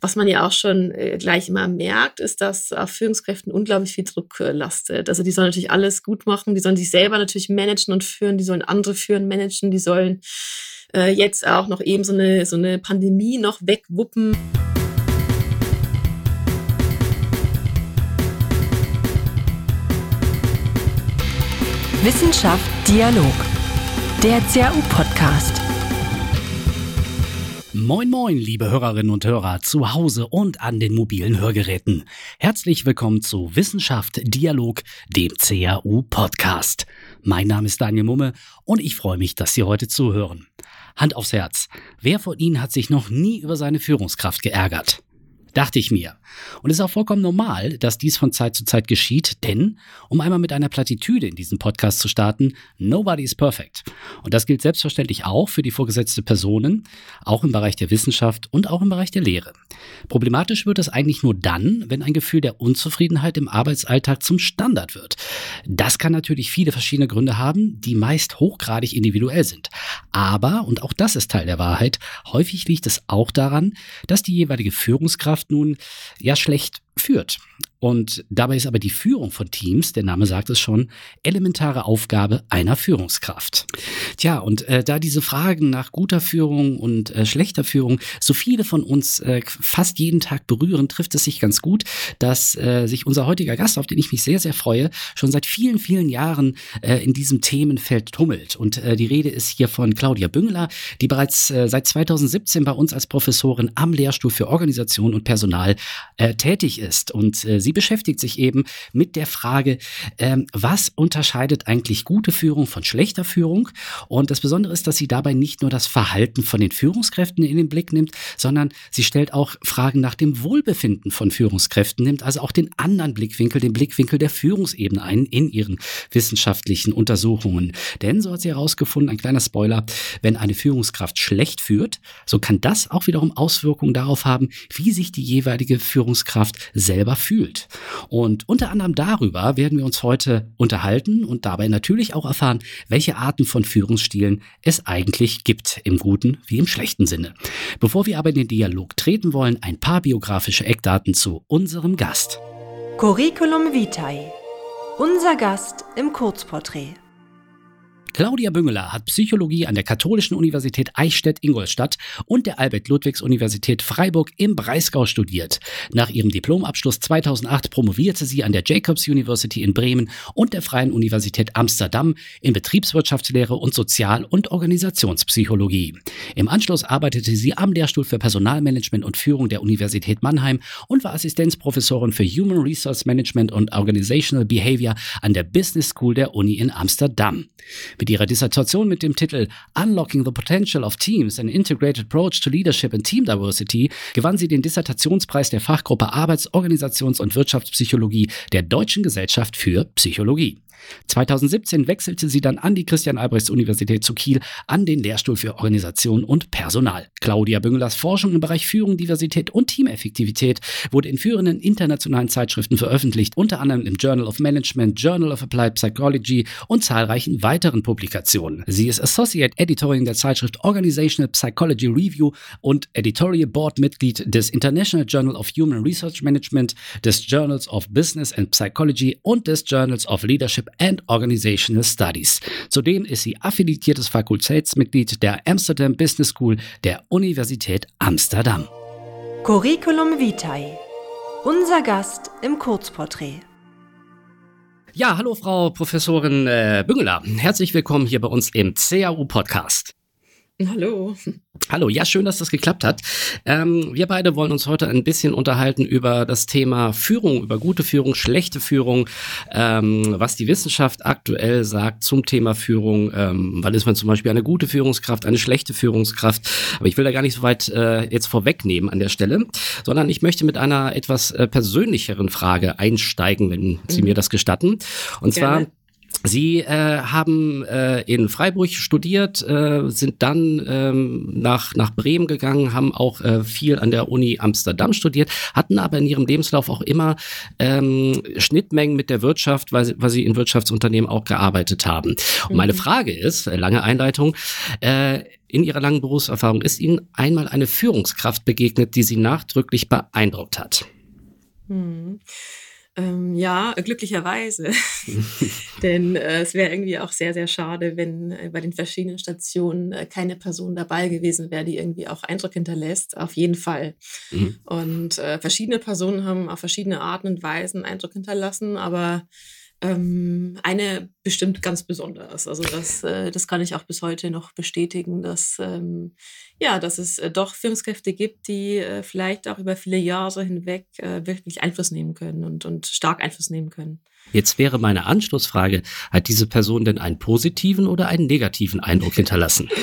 was man ja auch schon äh, gleich immer merkt, ist, dass auf Führungskräften unglaublich viel Druck äh, lastet. Also die sollen natürlich alles gut machen, die sollen sich selber natürlich managen und führen, die sollen andere führen, managen, die sollen äh, jetzt auch noch eben so eine, so eine Pandemie noch wegwuppen. Wissenschaft Dialog. Der CAU-Podcast. Moin moin, liebe Hörerinnen und Hörer zu Hause und an den mobilen Hörgeräten. Herzlich willkommen zu Wissenschaft Dialog, dem CAU Podcast. Mein Name ist Daniel Mumme und ich freue mich, dass Sie heute zuhören. Hand aufs Herz. Wer von Ihnen hat sich noch nie über seine Führungskraft geärgert? Dachte ich mir. Und es ist auch vollkommen normal, dass dies von Zeit zu Zeit geschieht, denn, um einmal mit einer Plattitüde in diesem Podcast zu starten, nobody is perfect. Und das gilt selbstverständlich auch für die vorgesetzte Personen, auch im Bereich der Wissenschaft und auch im Bereich der Lehre. Problematisch wird es eigentlich nur dann, wenn ein Gefühl der Unzufriedenheit im Arbeitsalltag zum Standard wird. Das kann natürlich viele verschiedene Gründe haben, die meist hochgradig individuell sind. Aber, und auch das ist Teil der Wahrheit, häufig liegt es auch daran, dass die jeweilige Führungskraft nun ja schlecht führt. Und dabei ist aber die Führung von Teams, der Name sagt es schon, elementare Aufgabe einer Führungskraft. Tja, und äh, da diese Fragen nach guter Führung und äh, schlechter Führung so viele von uns äh, fast jeden Tag berühren, trifft es sich ganz gut, dass äh, sich unser heutiger Gast, auf den ich mich sehr, sehr freue, schon seit vielen, vielen Jahren äh, in diesem Themenfeld tummelt. Und äh, die Rede ist hier von Claudia Büngeler, die bereits seit 2017 bei uns als Professorin am Lehrstuhl für Organisation und Personal tätig ist. Und äh, sie Sie beschäftigt sich eben mit der Frage, ähm, was unterscheidet eigentlich gute Führung von schlechter Führung? Und das Besondere ist, dass sie dabei nicht nur das Verhalten von den Führungskräften in den Blick nimmt, sondern sie stellt auch Fragen nach dem Wohlbefinden von Führungskräften, nimmt also auch den anderen Blickwinkel, den Blickwinkel der Führungsebene ein in ihren wissenschaftlichen Untersuchungen. Denn, so hat sie herausgefunden, ein kleiner Spoiler, wenn eine Führungskraft schlecht führt, so kann das auch wiederum Auswirkungen darauf haben, wie sich die jeweilige Führungskraft selber fühlt. Und unter anderem darüber werden wir uns heute unterhalten und dabei natürlich auch erfahren, welche Arten von Führungsstilen es eigentlich gibt, im guten wie im schlechten Sinne. Bevor wir aber in den Dialog treten wollen, ein paar biografische Eckdaten zu unserem Gast. Curriculum Vitae. Unser Gast im Kurzporträt. Claudia Büngeler hat Psychologie an der Katholischen Universität Eichstätt-Ingolstadt und der Albert-Ludwigs-Universität Freiburg im Breisgau studiert. Nach ihrem Diplomabschluss 2008 promovierte sie an der Jacobs University in Bremen und der Freien Universität Amsterdam in Betriebswirtschaftslehre und Sozial- und Organisationspsychologie. Im Anschluss arbeitete sie am Lehrstuhl für Personalmanagement und Führung der Universität Mannheim und war Assistenzprofessorin für Human Resource Management und Organizational Behavior an der Business School der Uni in Amsterdam. Mit ihrer Dissertation mit dem Titel Unlocking the Potential of Teams, an Integrated Approach to Leadership and Team Diversity gewann sie den Dissertationspreis der Fachgruppe Arbeits-, Organisations- und Wirtschaftspsychologie der Deutschen Gesellschaft für Psychologie. 2017 wechselte sie dann an die Christian-Albrechts-Universität zu Kiel an den Lehrstuhl für Organisation und Personal. Claudia Büngelers Forschung im Bereich Führung, Diversität und Teameffektivität wurde in führenden internationalen Zeitschriften veröffentlicht, unter anderem im Journal of Management, Journal of Applied Psychology und zahlreichen weiteren Publikationen. Sie ist Associate Editorial der Zeitschrift Organizational Psychology Review und Editorial Board Mitglied des International Journal of Human Research Management, des Journals of Business and Psychology und des Journals of Leadership and Organizational Studies. Zudem ist sie affiliiertes Fakultätsmitglied der Amsterdam Business School der Universität Amsterdam. Curriculum Vitae. Unser Gast im Kurzporträt. Ja, hallo Frau Professorin äh, Büngeler. Herzlich willkommen hier bei uns im CAU Podcast. Hallo. Hallo, ja, schön, dass das geklappt hat. Ähm, wir beide wollen uns heute ein bisschen unterhalten über das Thema Führung, über gute Führung, schlechte Führung, ähm, was die Wissenschaft aktuell sagt zum Thema Führung. Ähm, wann ist man zum Beispiel eine gute Führungskraft, eine schlechte Führungskraft? Aber ich will da gar nicht so weit äh, jetzt vorwegnehmen an der Stelle, sondern ich möchte mit einer etwas äh, persönlicheren Frage einsteigen, wenn Sie mhm. mir das gestatten. Und Gerne. zwar Sie äh, haben äh, in Freiburg studiert, äh, sind dann ähm, nach, nach Bremen gegangen, haben auch äh, viel an der Uni Amsterdam studiert, hatten aber in ihrem Lebenslauf auch immer ähm, Schnittmengen mit der Wirtschaft, weil, weil sie in Wirtschaftsunternehmen auch gearbeitet haben. Und meine mhm. Frage ist, äh, lange Einleitung, äh, in Ihrer langen Berufserfahrung, ist Ihnen einmal eine Führungskraft begegnet, die Sie nachdrücklich beeindruckt hat? Mhm. Ähm, ja, glücklicherweise. Denn äh, es wäre irgendwie auch sehr, sehr schade, wenn äh, bei den verschiedenen Stationen äh, keine Person dabei gewesen wäre, die irgendwie auch Eindruck hinterlässt. Auf jeden Fall. Mhm. Und äh, verschiedene Personen haben auf verschiedene Arten und Weisen Eindruck hinterlassen, aber ähm, eine bestimmt ganz besonders. Also das, äh, das kann ich auch bis heute noch bestätigen, dass, ähm, ja, dass es äh, doch Führungskräfte gibt, die äh, vielleicht auch über viele Jahre hinweg äh, wirklich Einfluss nehmen können und, und stark Einfluss nehmen können. Jetzt wäre meine Anschlussfrage, hat diese Person denn einen positiven oder einen negativen Eindruck hinterlassen?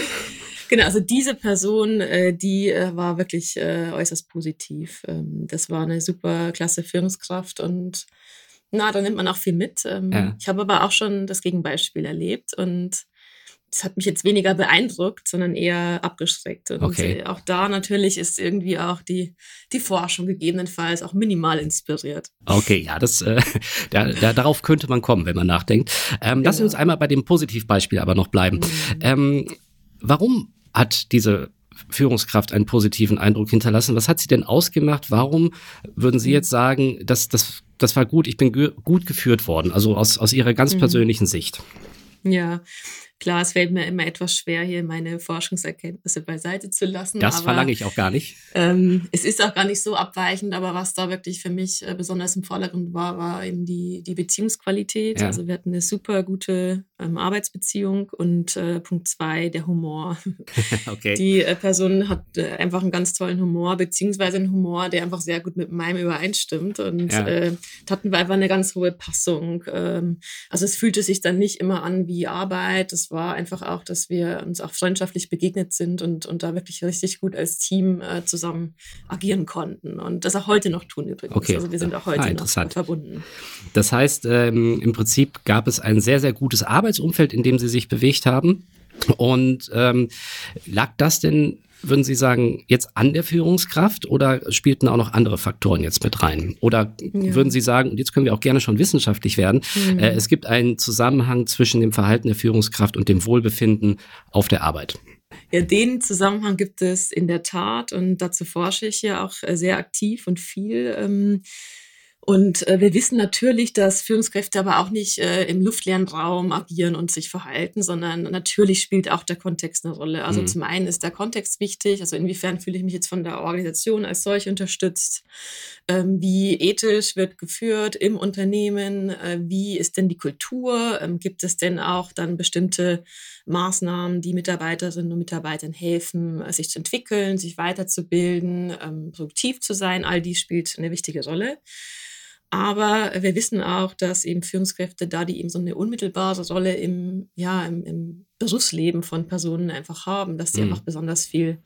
Genau, also diese Person, äh, die äh, war wirklich äußerst positiv. Ähm, das war eine super klasse Führungskraft und na, da nimmt man auch viel mit. Ähm, ja. Ich habe aber auch schon das Gegenbeispiel erlebt und es hat mich jetzt weniger beeindruckt, sondern eher abgeschreckt. Und okay. auch da natürlich ist irgendwie auch die, die Forschung gegebenenfalls auch minimal inspiriert. Okay, ja, das, äh, da, da, darauf könnte man kommen, wenn man nachdenkt. Ähm, genau. Lassen wir uns einmal bei dem Positivbeispiel aber noch bleiben. Mhm. Ähm, warum hat diese Führungskraft einen positiven Eindruck hinterlassen. Was hat sie denn ausgemacht? Warum würden Sie jetzt sagen, dass das, das war gut, ich bin gut geführt worden, also aus, aus Ihrer ganz mhm. persönlichen Sicht? Ja, Klar, es fällt mir immer etwas schwer, hier meine Forschungserkenntnisse beiseite zu lassen. Das aber, verlange ich auch gar nicht. Ähm, es ist auch gar nicht so abweichend, aber was da wirklich für mich äh, besonders im Vordergrund war, war eben die, die Beziehungsqualität. Ja. Also wir hatten eine super gute ähm, Arbeitsbeziehung und äh, Punkt zwei, der Humor. okay. Die äh, Person hat äh, einfach einen ganz tollen Humor, beziehungsweise einen Humor, der einfach sehr gut mit meinem übereinstimmt. Und ja. äh, hatten wir einfach eine ganz hohe Passung. Ähm, also es fühlte sich dann nicht immer an wie Arbeit. War einfach auch, dass wir uns auch freundschaftlich begegnet sind und, und da wirklich richtig gut als Team äh, zusammen agieren konnten. Und das auch heute noch tun übrigens. Okay. Also wir sind auch heute ah, noch verbunden. Das heißt, ähm, im Prinzip gab es ein sehr, sehr gutes Arbeitsumfeld, in dem Sie sich bewegt haben. Und ähm, lag das denn würden Sie sagen, jetzt an der Führungskraft oder spielten auch noch andere Faktoren jetzt mit rein? Oder ja. würden Sie sagen, und jetzt können wir auch gerne schon wissenschaftlich werden, mhm. äh, es gibt einen Zusammenhang zwischen dem Verhalten der Führungskraft und dem Wohlbefinden auf der Arbeit? Ja, den Zusammenhang gibt es in der Tat und dazu forsche ich ja auch äh, sehr aktiv und viel. Ähm, und äh, wir wissen natürlich, dass Führungskräfte aber auch nicht äh, im luftleeren Raum agieren und sich verhalten, sondern natürlich spielt auch der Kontext eine Rolle. Also mhm. zum einen ist der Kontext wichtig, also inwiefern fühle ich mich jetzt von der Organisation als solche unterstützt, ähm, wie ethisch wird geführt im Unternehmen, äh, wie ist denn die Kultur, ähm, gibt es denn auch dann bestimmte Maßnahmen, die Mitarbeiterinnen und Mitarbeitern helfen, äh, sich zu entwickeln, sich weiterzubilden, ähm, produktiv zu sein, all dies spielt eine wichtige Rolle. Aber wir wissen auch, dass eben Führungskräfte da, die eben so eine unmittelbare Rolle im, ja, im, im Berufsleben von Personen einfach haben, dass die mhm. einfach besonders viel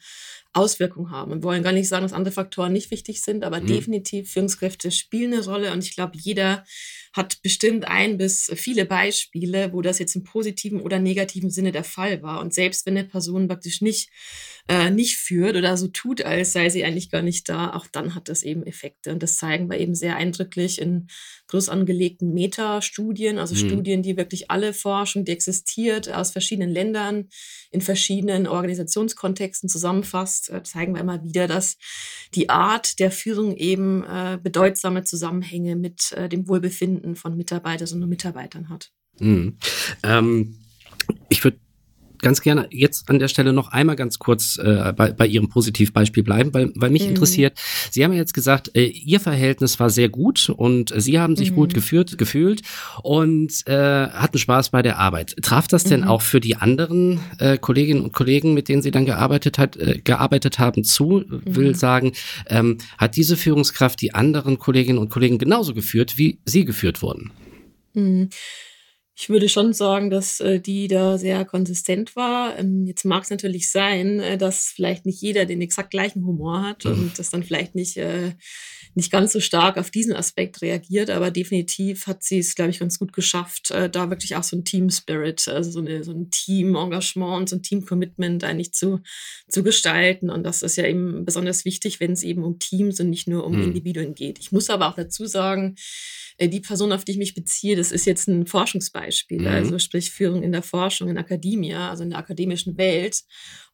Auswirkungen haben. Wir wollen gar nicht sagen, dass andere Faktoren nicht wichtig sind, aber mhm. definitiv Führungskräfte spielen eine Rolle und ich glaube, jeder hat bestimmt ein bis viele Beispiele, wo das jetzt im positiven oder negativen Sinne der Fall war. Und selbst wenn eine Person praktisch nicht, äh, nicht führt oder so tut, als sei sie eigentlich gar nicht da, auch dann hat das eben Effekte. Und das zeigen wir eben sehr eindrücklich in groß angelegten Metastudien, also mhm. Studien, die wirklich alle Forschung, die existiert, aus verschiedenen Ländern, in verschiedenen Organisationskontexten zusammenfasst, äh, zeigen wir immer wieder, dass die Art der Führung eben äh, bedeutsame Zusammenhänge mit äh, dem Wohlbefinden von Mitarbeiterinnen und Mitarbeitern hat. Mhm. Ähm, ich würde ganz gerne jetzt an der Stelle noch einmal ganz kurz äh, bei, bei Ihrem Positivbeispiel bleiben, weil, weil mich mhm. interessiert, Sie haben ja jetzt gesagt, äh, Ihr Verhältnis war sehr gut und Sie haben sich mhm. gut geführt, gefühlt und äh, hatten Spaß bei der Arbeit. Traf das denn mhm. auch für die anderen äh, Kolleginnen und Kollegen, mit denen Sie dann gearbeitet, hat, äh, gearbeitet haben, zu? Will mhm. sagen, ähm, hat diese Führungskraft die anderen Kolleginnen und Kollegen genauso geführt, wie Sie geführt wurden? Ich würde schon sagen, dass äh, die da sehr konsistent war. Ähm, jetzt mag es natürlich sein, äh, dass vielleicht nicht jeder den exakt gleichen Humor hat mhm. und das dann vielleicht nicht, äh, nicht ganz so stark auf diesen Aspekt reagiert, aber definitiv hat sie es, glaube ich, ganz gut geschafft, äh, da wirklich auch so ein Team-Spirit, also so, eine, so ein Team-Engagement, so ein Team-Commitment eigentlich zu, zu gestalten. Und das ist ja eben besonders wichtig, wenn es eben um Teams und nicht nur um mhm. Individuen geht. Ich muss aber auch dazu sagen, die Person, auf die ich mich beziehe, das ist jetzt ein Forschungsbeispiel, mhm. also sprich Führung in der Forschung, in Akademie, also in der akademischen Welt.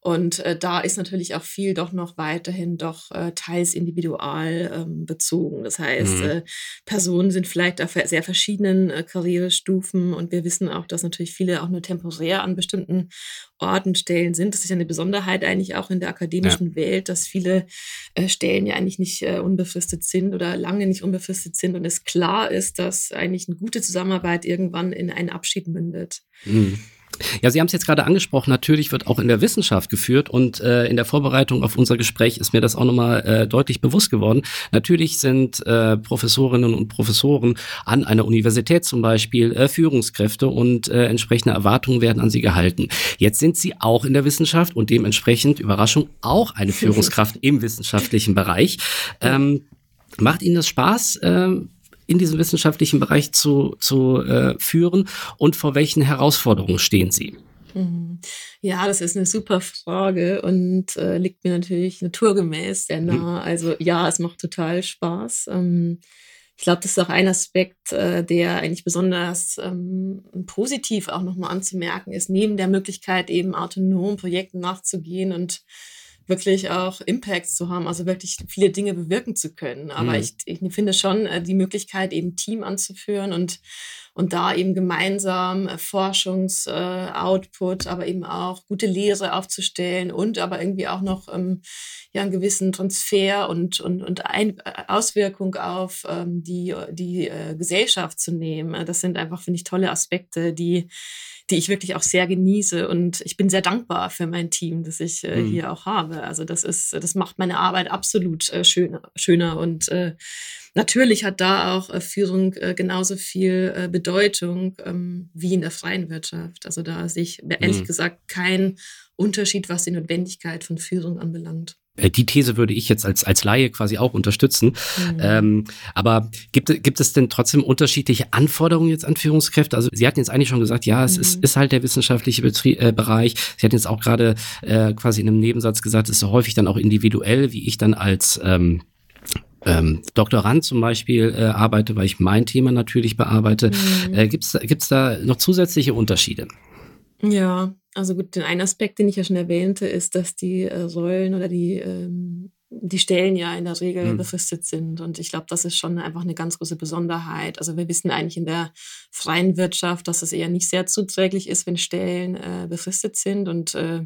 Und äh, da ist natürlich auch viel doch noch weiterhin doch äh, teils individual ähm, bezogen. Das heißt, mhm. äh, Personen sind vielleicht auf sehr verschiedenen äh, Karrierestufen und wir wissen auch, dass natürlich viele auch nur temporär an bestimmten Orten Stellen sind. Das ist ja eine Besonderheit eigentlich auch in der akademischen ja. Welt, dass viele äh, Stellen ja eigentlich nicht äh, unbefristet sind oder lange nicht unbefristet sind und es klar ist, dass eigentlich eine gute Zusammenarbeit irgendwann in einen Abschied mündet. Mhm. Ja, Sie haben es jetzt gerade angesprochen, natürlich wird auch in der Wissenschaft geführt und äh, in der Vorbereitung auf unser Gespräch ist mir das auch nochmal äh, deutlich bewusst geworden. Natürlich sind äh, Professorinnen und Professoren an einer Universität zum Beispiel äh, Führungskräfte und äh, entsprechende Erwartungen werden an sie gehalten. Jetzt sind Sie auch in der Wissenschaft und dementsprechend, Überraschung, auch eine Führungskraft im wissenschaftlichen Bereich. Ähm, macht Ihnen das Spaß? Ähm, in diesem wissenschaftlichen Bereich zu, zu äh, führen und vor welchen Herausforderungen stehen Sie? Mhm. Ja, das ist eine super Frage und äh, liegt mir natürlich naturgemäß sehr mhm. nah. Also ja, es macht total Spaß. Ähm, ich glaube, das ist auch ein Aspekt, äh, der eigentlich besonders ähm, positiv auch nochmal anzumerken ist, neben der Möglichkeit eben autonom Projekten nachzugehen und wirklich auch Impacts zu haben, also wirklich viele Dinge bewirken zu können. Aber mhm. ich, ich finde schon äh, die Möglichkeit, eben Team anzuführen und, und da eben gemeinsam äh, Forschungsoutput, äh, aber eben auch gute Lehre aufzustellen und aber irgendwie auch noch ähm, ja einen gewissen Transfer und, und, und ein, Auswirkung auf ähm, die, die äh, Gesellschaft zu nehmen. Das sind einfach, finde ich, tolle Aspekte, die die ich wirklich auch sehr genieße. Und ich bin sehr dankbar für mein Team, das ich äh, mhm. hier auch habe. Also das ist, das macht meine Arbeit absolut äh, schöner, schöner. Und äh, natürlich hat da auch Führung äh, genauso viel äh, Bedeutung ähm, wie in der freien Wirtschaft. Also da sehe ich ehrlich mhm. gesagt keinen Unterschied, was die Notwendigkeit von Führung anbelangt. Äh, die These würde ich jetzt als, als Laie quasi auch unterstützen. Mhm. Ähm, aber gibt, gibt es denn trotzdem unterschiedliche Anforderungen jetzt an Führungskräfte? Also Sie hatten jetzt eigentlich schon gesagt, ja, es mhm. ist, ist halt der wissenschaftliche Betrie äh, Bereich. Sie hatten jetzt auch gerade äh, quasi in einem Nebensatz gesagt, es ist häufig dann auch individuell, wie ich dann als ähm, ähm, Doktorand zum Beispiel äh, arbeite, weil ich mein Thema natürlich bearbeite. Mhm. Äh, Gibt es da noch zusätzliche Unterschiede? Ja, also gut, den einen Aspekt, den ich ja schon erwähnte, ist, dass die äh, Rollen oder die, ähm, die Stellen ja in der Regel mhm. befristet sind. Und ich glaube, das ist schon einfach eine ganz große Besonderheit. Also wir wissen eigentlich in der freien Wirtschaft, dass es eher nicht sehr zuträglich ist, wenn Stellen äh, befristet sind. Und äh,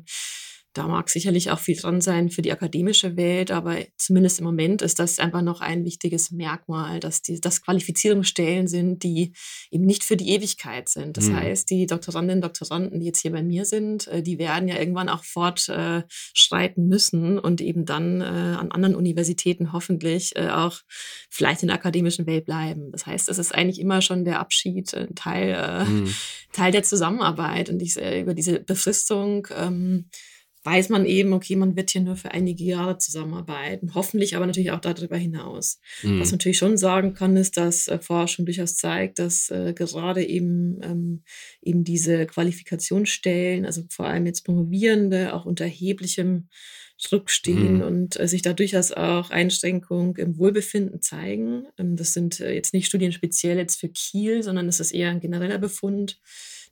da mag sicherlich auch viel dran sein für die akademische Welt, aber zumindest im Moment ist das einfach noch ein wichtiges Merkmal, dass die, dass Qualifizierungsstellen sind, die eben nicht für die Ewigkeit sind. Das mhm. heißt, die Doktorandinnen und Doktoranden, die jetzt hier bei mir sind, äh, die werden ja irgendwann auch fortschreiten müssen und eben dann äh, an anderen Universitäten hoffentlich äh, auch vielleicht in der akademischen Welt bleiben. Das heißt, es ist eigentlich immer schon der Abschied, ein Teil, mhm. Teil der Zusammenarbeit und ich, über diese Befristung ähm, weiß man eben, okay, man wird hier nur für einige Jahre zusammenarbeiten, hoffentlich aber natürlich auch darüber hinaus. Mhm. Was man natürlich schon sagen kann, ist, dass äh, Forschung durchaus zeigt, dass äh, gerade eben, ähm, eben diese Qualifikationsstellen, also vor allem jetzt Promovierende, auch unter erheblichem Druck stehen mhm. und äh, sich da durchaus auch Einschränkungen im Wohlbefinden zeigen. Ähm, das sind äh, jetzt nicht Studien speziell jetzt für Kiel, sondern es ist eher ein genereller Befund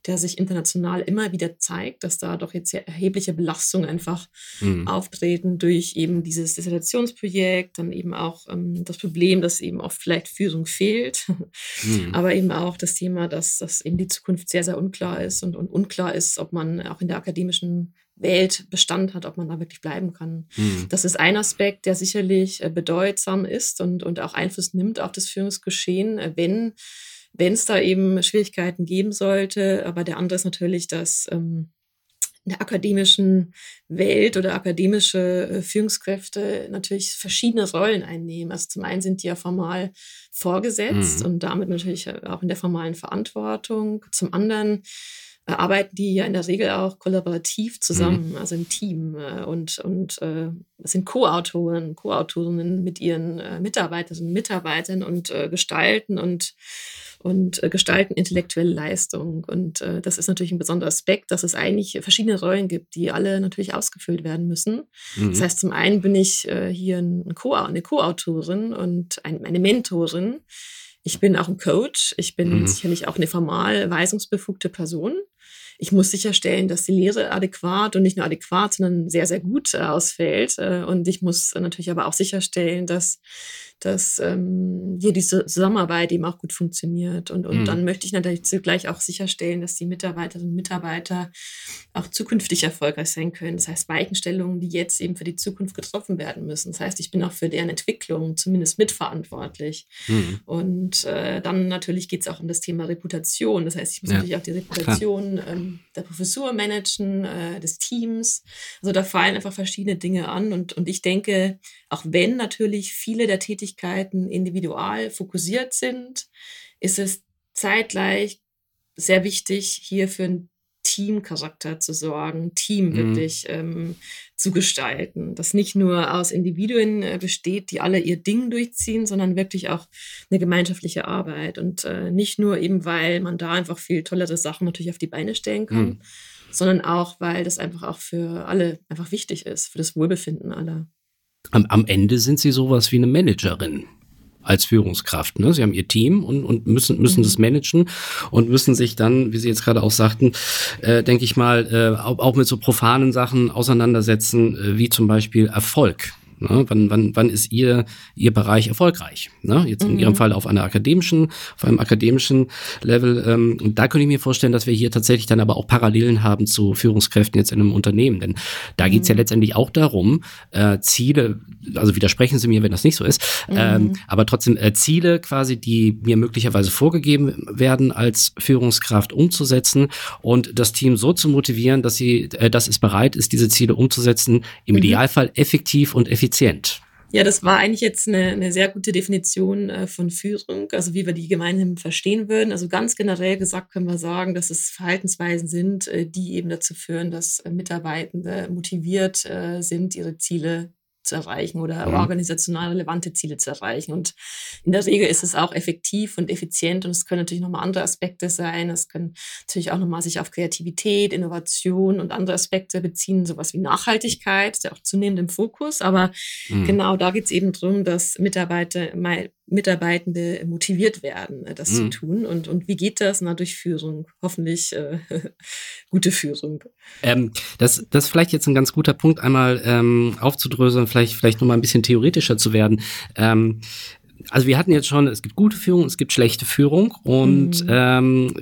der sich international immer wieder zeigt, dass da doch jetzt sehr erhebliche Belastungen einfach mhm. auftreten durch eben dieses Dissertationsprojekt, dann eben auch ähm, das Problem, dass eben oft vielleicht Führung fehlt, mhm. aber eben auch das Thema, dass, dass eben die Zukunft sehr, sehr unklar ist und, und unklar ist, ob man auch in der akademischen Welt Bestand hat, ob man da wirklich bleiben kann. Mhm. Das ist ein Aspekt, der sicherlich äh, bedeutsam ist und, und auch Einfluss nimmt auf das Führungsgeschehen, äh, wenn wenn es da eben Schwierigkeiten geben sollte. Aber der andere ist natürlich, dass ähm, in der akademischen Welt oder akademische äh, Führungskräfte natürlich verschiedene Rollen einnehmen. Also zum einen sind die ja formal vorgesetzt mhm. und damit natürlich auch in der formalen Verantwortung. Zum anderen arbeiten die ja in der Regel auch kollaborativ zusammen, mhm. also im Team äh, und, und äh, sind Co-Autoren, Co-Autorinnen mit ihren äh, Mitarbeiterinnen und Mitarbeitern und äh, gestalten und und äh, gestalten intellektuelle Leistung. Und äh, das ist natürlich ein besonderer Aspekt, dass es eigentlich verschiedene Rollen gibt, die alle natürlich ausgefüllt werden müssen. Mhm. Das heißt, zum einen bin ich hier ein Co eine Co-Autorin und ein, eine Mentorin. Ich bin auch ein Coach. Ich bin mhm. sicherlich auch eine formal weisungsbefugte Person. Ich muss sicherstellen, dass die Lehre adäquat und nicht nur adäquat, sondern sehr, sehr gut äh, ausfällt. Äh, und ich muss natürlich aber auch sicherstellen, dass dass ähm, hier diese Zusammenarbeit eben auch gut funktioniert. Und, und mhm. dann möchte ich natürlich zugleich auch sicherstellen, dass die Mitarbeiterinnen und Mitarbeiter auch zukünftig erfolgreich sein können. Das heißt, Weichenstellungen, die jetzt eben für die Zukunft getroffen werden müssen. Das heißt, ich bin auch für deren Entwicklung zumindest mitverantwortlich. Mhm. Und äh, dann natürlich geht es auch um das Thema Reputation. Das heißt, ich muss ja. natürlich auch die Reputation ähm, der Professur managen, äh, des Teams. Also da fallen einfach verschiedene Dinge an. Und, und ich denke, auch wenn natürlich viele der Tätigkeiten individual fokussiert sind, ist es zeitgleich sehr wichtig, hier für einen Teamcharakter zu sorgen, Team mhm. wirklich ähm, zu gestalten, das nicht nur aus Individuen äh, besteht, die alle ihr Ding durchziehen, sondern wirklich auch eine gemeinschaftliche Arbeit und äh, nicht nur eben, weil man da einfach viel tollere Sachen natürlich auf die Beine stellen kann, mhm. sondern auch, weil das einfach auch für alle einfach wichtig ist, für das Wohlbefinden aller am, am Ende sind sie sowas wie eine Managerin als Führungskraft. Ne? Sie haben ihr Team und, und müssen, müssen mhm. das managen und müssen sich dann, wie Sie jetzt gerade auch sagten, äh, denke ich mal, äh, auch, auch mit so profanen Sachen auseinandersetzen, äh, wie zum Beispiel Erfolg. Ne? Wann, wann, wann ist Ihr, Ihr Bereich erfolgreich? Ne? Jetzt in mhm. Ihrem Fall auf einer akademischen, auf einem akademischen Level. Ähm, und da könnte ich mir vorstellen, dass wir hier tatsächlich dann aber auch Parallelen haben zu Führungskräften jetzt in einem Unternehmen. Denn da mhm. geht es ja letztendlich auch darum, äh, Ziele, also widersprechen Sie mir, wenn das nicht so ist, mhm. ähm, aber trotzdem äh, Ziele quasi, die mir möglicherweise vorgegeben werden als Führungskraft umzusetzen und das Team so zu motivieren, dass sie, äh, dass es bereit ist, diese Ziele umzusetzen, im mhm. Idealfall effektiv und effizient effizient. Ja, das war eigentlich jetzt eine, eine sehr gute Definition äh, von Führung, also wie wir die gemeinhin verstehen würden. Also ganz generell gesagt können wir sagen, dass es Verhaltensweisen sind, äh, die eben dazu führen, dass äh, Mitarbeitende motiviert sind, ihre Ziele zu erreichen oder mhm. organisational relevante Ziele zu erreichen. Und in der Regel ist es auch effektiv und effizient und es können natürlich nochmal andere Aspekte sein. Es können natürlich auch nochmal sich auf Kreativität, Innovation und andere Aspekte beziehen, sowas wie Nachhaltigkeit, ist ja auch zunehmend im Fokus. Aber mhm. genau da geht es eben darum, dass Mitarbeiter mal Mitarbeitende motiviert werden, äh, das mhm. zu tun. Und, und wie geht das? Na, durch Führung. Hoffentlich äh, gute Führung. Ähm, das, das ist vielleicht jetzt ein ganz guter Punkt, einmal ähm, aufzudröseln, vielleicht, vielleicht nochmal ein bisschen theoretischer zu werden. Ähm, also wir hatten jetzt schon, es gibt gute Führung, es gibt schlechte Führung und mhm. ähm,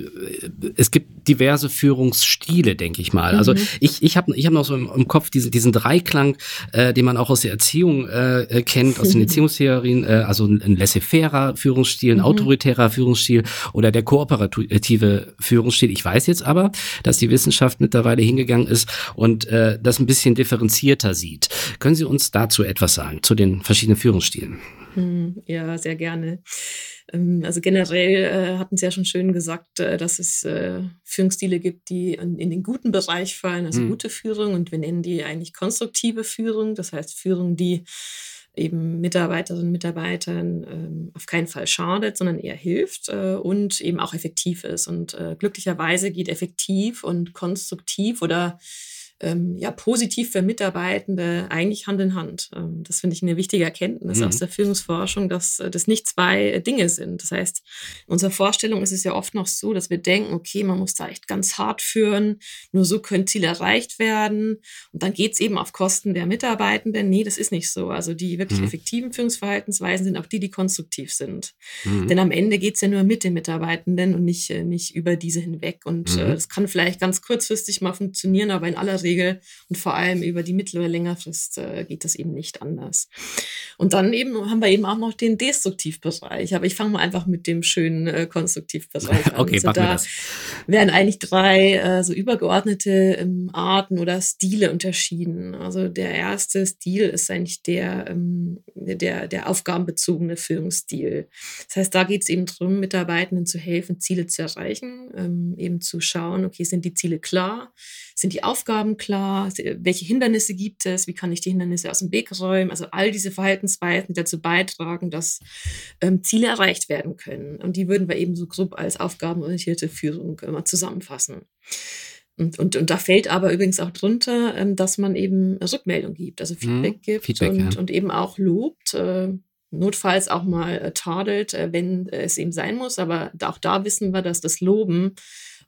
es gibt diverse Führungsstile, denke ich mal. Also mhm. Also ich, ich habe ich hab noch so im, im Kopf diesen, diesen Dreiklang, äh, den man auch aus der Erziehung äh, äh kennt, aus den Erziehungstheorien, äh, also ein laissez-faire Führungsstil, ein mhm. autoritärer Führungsstil oder der kooperative Führungsstil. Ich weiß jetzt aber, dass die Wissenschaft mittlerweile hingegangen ist und äh, das ein bisschen differenzierter sieht. Können Sie uns dazu etwas sagen, zu den verschiedenen Führungsstilen? Hm, ja, sehr gerne. Ähm, also generell äh, hatten Sie ja schon schön gesagt, äh, dass es äh, Führungsstile gibt, die in, den guten Bereich fallen, also mhm. gute Führung. Und wir nennen die eigentlich konstruktive Führung. Das heißt Führung, die eben Mitarbeiterinnen und Mitarbeitern ähm, auf keinen Fall schadet, sondern eher hilft und eben auch effektiv ist. Und glücklicherweise geht effektiv und konstruktiv oder ähm, ja, positiv für Mitarbeitende eigentlich Hand in Hand. Ähm, das finde ich eine wichtige Erkenntnis mhm. aus der Führungsforschung, dass äh, das nicht zwei äh, Dinge sind. Das heißt, in unserer Vorstellung ist es ja oft noch so, dass wir denken, okay, man muss da echt ganz hart führen, nur so können Ziele erreicht werden. Und dann geht es eben auf Kosten der Mitarbeitenden. Nee, das ist nicht so. Also die wirklich mhm. effektiven Führungsverhaltensweisen sind auch die, die konstruktiv sind. Mhm. Denn am Ende geht es ja nur mit den Mitarbeitenden und nicht, äh, nicht über diese hinweg. Und äh, mhm. das kann vielleicht ganz kurzfristig mal funktionieren, aber in aller Regel Regel. Und vor allem über die mittlere, längerfrist äh, geht das eben nicht anders. Und dann eben haben wir eben auch noch den Destruktivbereich. Aber ich fange mal einfach mit dem schönen äh, Konstruktivbereich an. Okay, also da werden eigentlich drei äh, so übergeordnete ähm, Arten oder Stile unterschieden. Also der erste Stil ist eigentlich der, ähm, der, der aufgabenbezogene Führungsstil. Das heißt, da geht es eben darum, Mitarbeitenden zu helfen, Ziele zu erreichen, ähm, eben zu schauen, okay, sind die Ziele klar? Sind die Aufgaben klar? Welche Hindernisse gibt es? Wie kann ich die Hindernisse aus dem Weg räumen? Also all diese Verhaltensweisen, die dazu beitragen, dass ähm, Ziele erreicht werden können. Und die würden wir eben so grob als aufgabenorientierte Führung immer zusammenfassen. Und, und, und da fällt aber übrigens auch drunter, ähm, dass man eben Rückmeldung gibt, also Feedback mhm, gibt Feedback, und, ja. und eben auch lobt. Äh, notfalls auch mal äh, tadelt, äh, wenn es eben sein muss. Aber auch da wissen wir, dass das Loben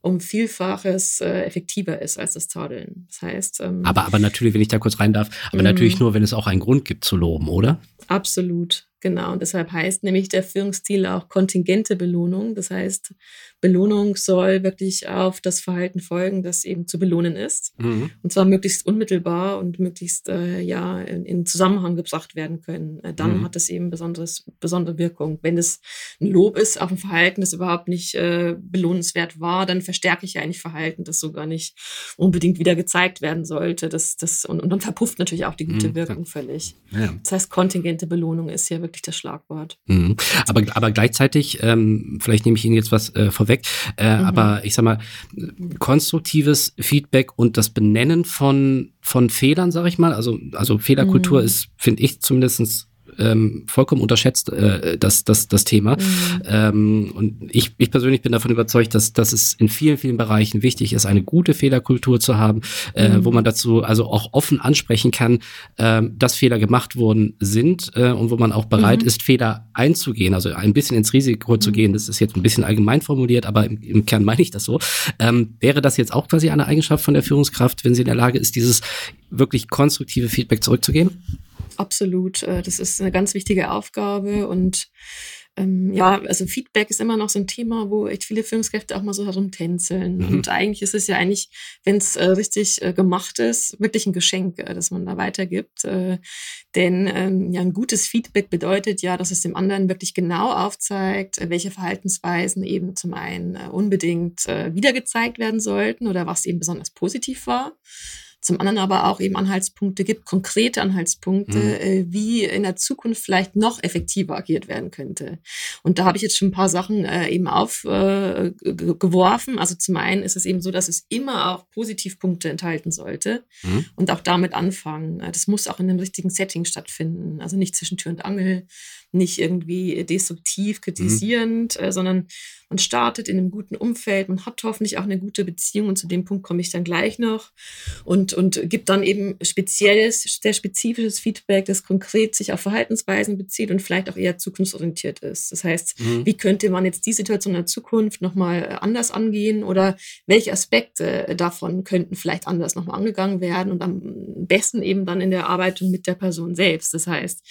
um Vielfaches äh, effektiver ist als das Tadeln. Das heißt. Ähm, aber, aber natürlich, wenn ich da kurz rein darf, aber natürlich nur, wenn es auch einen Grund gibt zu loben, oder? Absolut. Genau, und deshalb heißt nämlich der Führungsstil auch kontingente Belohnung. Das heißt, Belohnung soll wirklich auf das Verhalten folgen, das eben zu belohnen ist. Mhm. Und zwar möglichst unmittelbar und möglichst äh, ja in, in, Zusammenhang gebracht werden können. Äh, dann mhm. hat es eben besonderes, besondere Wirkung. Wenn es ein Lob ist auf ein Verhalten, das überhaupt nicht äh, belohnenswert war, dann verstärke ich ja eigentlich Verhalten, das sogar nicht unbedingt wieder gezeigt werden sollte. Das, das, und, und dann verpufft natürlich auch die gute mhm. Wirkung völlig. Ja. Das heißt, kontingente Belohnung ist ja wirklich wirklich das Schlagwort. Mhm. Aber, aber gleichzeitig, ähm, vielleicht nehme ich Ihnen jetzt was äh, vorweg, äh, mhm. aber ich sag mal, konstruktives Feedback und das Benennen von, von Fehlern, sage ich mal, also, also Fehlerkultur mhm. ist, finde ich zumindestens ähm, vollkommen unterschätzt, äh, das, das, das Thema. Mhm. Ähm, und ich, ich persönlich bin davon überzeugt, dass, dass es in vielen, vielen Bereichen wichtig ist, eine gute Fehlerkultur zu haben, äh, mhm. wo man dazu also auch offen ansprechen kann, äh, dass Fehler gemacht worden sind äh, und wo man auch bereit mhm. ist, Fehler einzugehen, also ein bisschen ins Risiko zu mhm. gehen. Das ist jetzt ein bisschen allgemein formuliert, aber im, im Kern meine ich das so. Ähm, wäre das jetzt auch quasi eine Eigenschaft von der Führungskraft, wenn sie in der Lage ist, dieses wirklich konstruktive Feedback zurückzugeben? Absolut. Äh, das ist eine ganz wichtige Aufgabe und ähm, ja, also Feedback ist immer noch so ein Thema, wo echt viele Führungskräfte auch mal so herumtänzeln. Mhm. Und eigentlich ist es ja eigentlich, wenn es äh, richtig äh, gemacht ist, wirklich ein Geschenk, äh, das man da weitergibt. Äh, denn ähm, ja, ein gutes Feedback bedeutet ja, dass es dem anderen wirklich genau aufzeigt, äh, welche Verhaltensweisen eben zum einen unbedingt wiedergezeigt werden sollten oder was eben besonders positiv war zum anderen aber auch eben Anhaltspunkte gibt, konkrete Anhaltspunkte, mhm. äh, wie in der Zukunft vielleicht noch effektiver agiert werden könnte. Und da habe ich jetzt schon ein paar Sachen äh, eben aufgeworfen. Äh, also zum einen ist es eben so, dass es immer auch Positivpunkte enthalten sollte mhm. und auch damit anfangen. Das muss auch in einem richtigen Setting stattfinden. Also nicht zwischen Tür und Angel, nicht irgendwie destruktiv, kritisierend, mhm. sondern man startet in einem guten Umfeld, man hat hoffentlich auch eine gute Beziehung und zu dem Punkt komme ich dann gleich noch und, und gibt dann eben spezielles, sehr spezifisches Feedback, das konkret sich auf Verhaltensweisen bezieht und vielleicht auch eher zukunftsorientiert ist. Das heißt, mhm. wie könnte man jetzt die Situation in der Zukunft nochmal äh, anders angehen oder welche Aspekte davon könnten vielleicht anders nochmal angegangen werden und am besten eben dann in der Arbeit mit der Person selbst. Das heißt,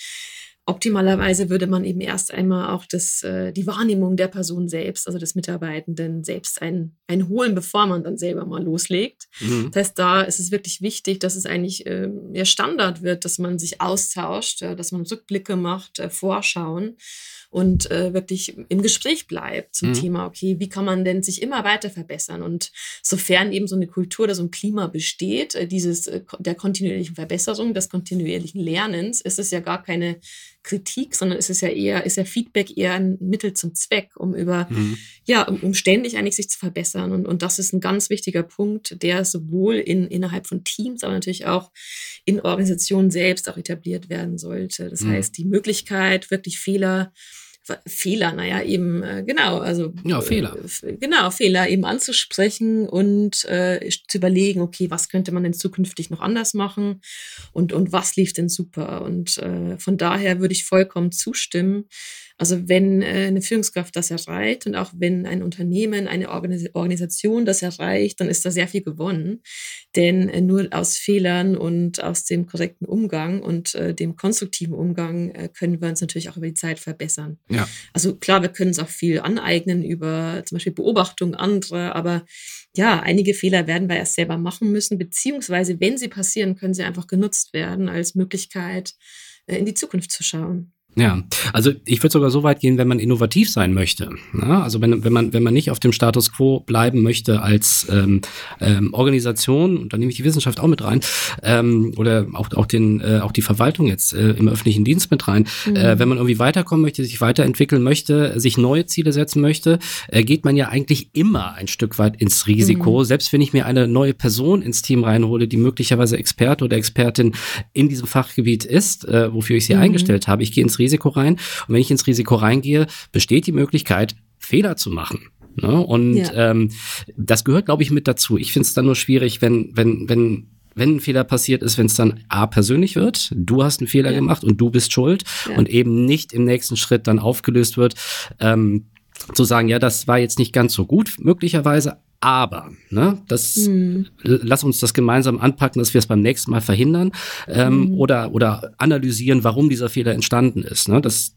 Optimalerweise würde man eben erst einmal auch das, äh, die Wahrnehmung der Person selbst, also des Mitarbeitenden, selbst ein, einholen, bevor man dann selber mal loslegt. Mhm. Das heißt, da ist es wirklich wichtig, dass es eigentlich äh, ja Standard wird, dass man sich austauscht, äh, dass man Rückblicke macht, äh, Vorschauen und äh, wirklich im Gespräch bleibt zum mhm. Thema, okay, wie kann man denn sich immer weiter verbessern? Und sofern eben so eine Kultur oder so ein Klima besteht, dieses der kontinuierlichen Verbesserung, des kontinuierlichen Lernens, ist es ja gar keine Kritik, sondern ist es ja eher, ist ja Feedback eher ein Mittel zum Zweck, um über, mhm. ja, um, um ständig eigentlich sich zu verbessern. Und, und das ist ein ganz wichtiger Punkt, der sowohl in, innerhalb von Teams, aber natürlich auch in Organisationen selbst auch etabliert werden sollte. Das mhm. heißt, die Möglichkeit, wirklich Fehler Fehler, naja, eben, äh, genau, also. Ja, Fehler. Äh, genau, Fehler eben anzusprechen und äh, zu überlegen, okay, was könnte man denn zukünftig noch anders machen und, und was lief denn super? Und äh, von daher würde ich vollkommen zustimmen, also wenn äh, eine Führungskraft das erreicht und auch wenn ein Unternehmen, eine Organis Organisation das erreicht, dann ist da sehr viel gewonnen. Denn äh, nur aus Fehlern und aus dem korrekten Umgang und äh, dem konstruktiven Umgang können wir uns natürlich auch über die Zeit verbessern. Ja. Also klar, wir können uns auch viel aneignen über zum Beispiel Beobachtung anderer, aber ja, einige Fehler werden wir erst selber machen müssen, beziehungsweise wenn sie passieren, können sie einfach genutzt werden als Möglichkeit, in die Zukunft zu schauen. Ja, also ich würde sogar so weit gehen, wenn man innovativ sein möchte. Ja, also wenn, wenn, man, wenn man nicht auf dem Status quo bleiben möchte als ähm, ähm, Organisation, und da nehme ich die Wissenschaft auch mit rein, ähm, oder auch, auch, den, äh, auch die Verwaltung jetzt äh, im öffentlichen Dienst mit rein, mhm. äh, wenn man irgendwie weiterkommen möchte, sich weiterentwickeln möchte, sich neue Ziele setzen möchte, äh, geht man ja eigentlich immer ein Stück weit ins Risiko. Mhm. Selbst wenn ich mir eine neue Person ins Team reinhole, die möglicherweise Experte oder Expertin in diesem Fachgebiet ist, äh, wofür ich sie mhm. eingestellt habe, ich gehe ins Risiko rein. Und wenn ich ins Risiko reingehe, besteht die Möglichkeit, Fehler zu machen. Ne? Und ja. ähm, das gehört, glaube ich, mit dazu. Ich finde es dann nur schwierig, wenn, wenn, wenn wenn ein Fehler passiert ist, wenn es dann A persönlich wird, du hast einen Fehler ja. gemacht und du bist schuld ja. und eben nicht im nächsten Schritt dann aufgelöst wird, ähm, zu sagen, ja, das war jetzt nicht ganz so gut, möglicherweise, aber, ne, das, mhm. lass uns das gemeinsam anpacken, dass wir es beim nächsten Mal verhindern ähm, mhm. oder, oder analysieren, warum dieser Fehler entstanden ist. Ne? Das,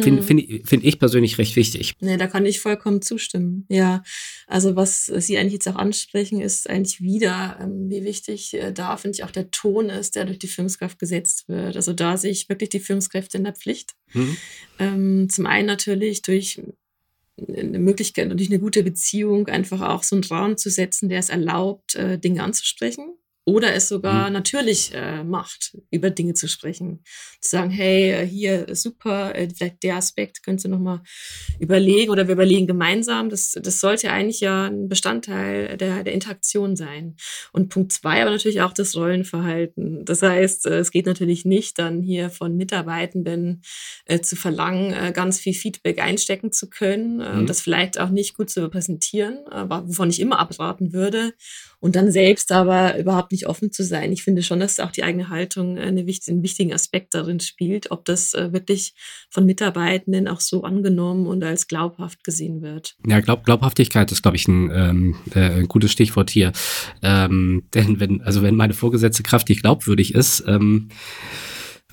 Finde mhm. find, find ich persönlich recht wichtig. Nee, da kann ich vollkommen zustimmen. Ja, also was Sie eigentlich jetzt auch ansprechen, ist eigentlich wieder, ähm, wie wichtig äh, da, finde ich, auch der Ton ist, der durch die Führungskraft gesetzt wird. Also da sehe ich wirklich die Führungskräfte in der Pflicht. Mhm. Ähm, zum einen natürlich durch eine Möglichkeit und durch eine gute Beziehung einfach auch so einen Raum zu setzen, der es erlaubt, äh, Dinge anzusprechen oder es sogar mhm. natürlich äh, macht, über Dinge zu sprechen. Zu sagen, hey, äh, hier super, äh, vielleicht der Aspekt könntest du nochmal überlegen oder wir überlegen gemeinsam. Das, das sollte eigentlich ja ein Bestandteil der, der Interaktion sein. Und Punkt zwei aber natürlich auch das Rollenverhalten. Das heißt, äh, es geht natürlich nicht dann hier von Mitarbeitenden äh, zu verlangen, äh, ganz viel Feedback einstecken zu können äh, mhm. und das vielleicht auch nicht gut zu präsentieren, aber wovon ich immer abraten würde und dann selbst aber überhaupt nicht offen zu sein. Ich finde schon, dass auch die eigene Haltung eine wichtig, einen wichtigen Aspekt darin spielt, ob das äh, wirklich von Mitarbeitenden auch so angenommen und als glaubhaft gesehen wird. Ja, Glaub, Glaubhaftigkeit ist, glaube ich, ein, ähm, äh, ein gutes Stichwort hier. Ähm, denn wenn, also wenn meine Vorgesetzte Kraft nicht glaubwürdig ist, ähm,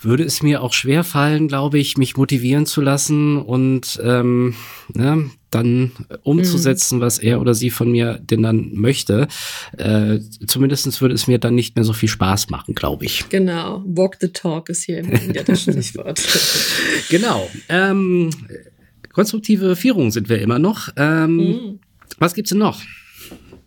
würde es mir auch schwer fallen, glaube ich, mich motivieren zu lassen und ähm, ne, dann umzusetzen, mhm. was er oder sie von mir denn dann möchte. Äh, Zumindest würde es mir dann nicht mehr so viel Spaß machen, glaube ich. Genau, walk the talk ist hier wieder das Stichwort. genau. Ähm, konstruktive Führung sind wir immer noch. Ähm, mhm. Was gibt's denn noch?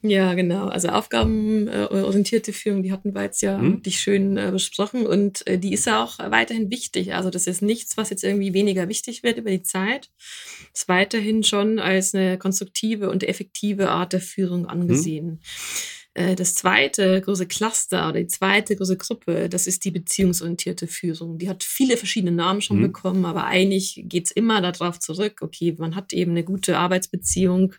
Ja, genau. Also aufgabenorientierte Führung, die hatten wir jetzt ja mhm. wirklich schön äh, besprochen und äh, die ist ja auch weiterhin wichtig. Also das ist nichts, was jetzt irgendwie weniger wichtig wird über die Zeit. Ist weiterhin schon als eine konstruktive und effektive Art der Führung angesehen. Mhm. Das zweite große Cluster oder die zweite große Gruppe, das ist die beziehungsorientierte Führung. Die hat viele verschiedene Namen schon mhm. bekommen, aber eigentlich geht's immer darauf zurück, okay, man hat eben eine gute Arbeitsbeziehung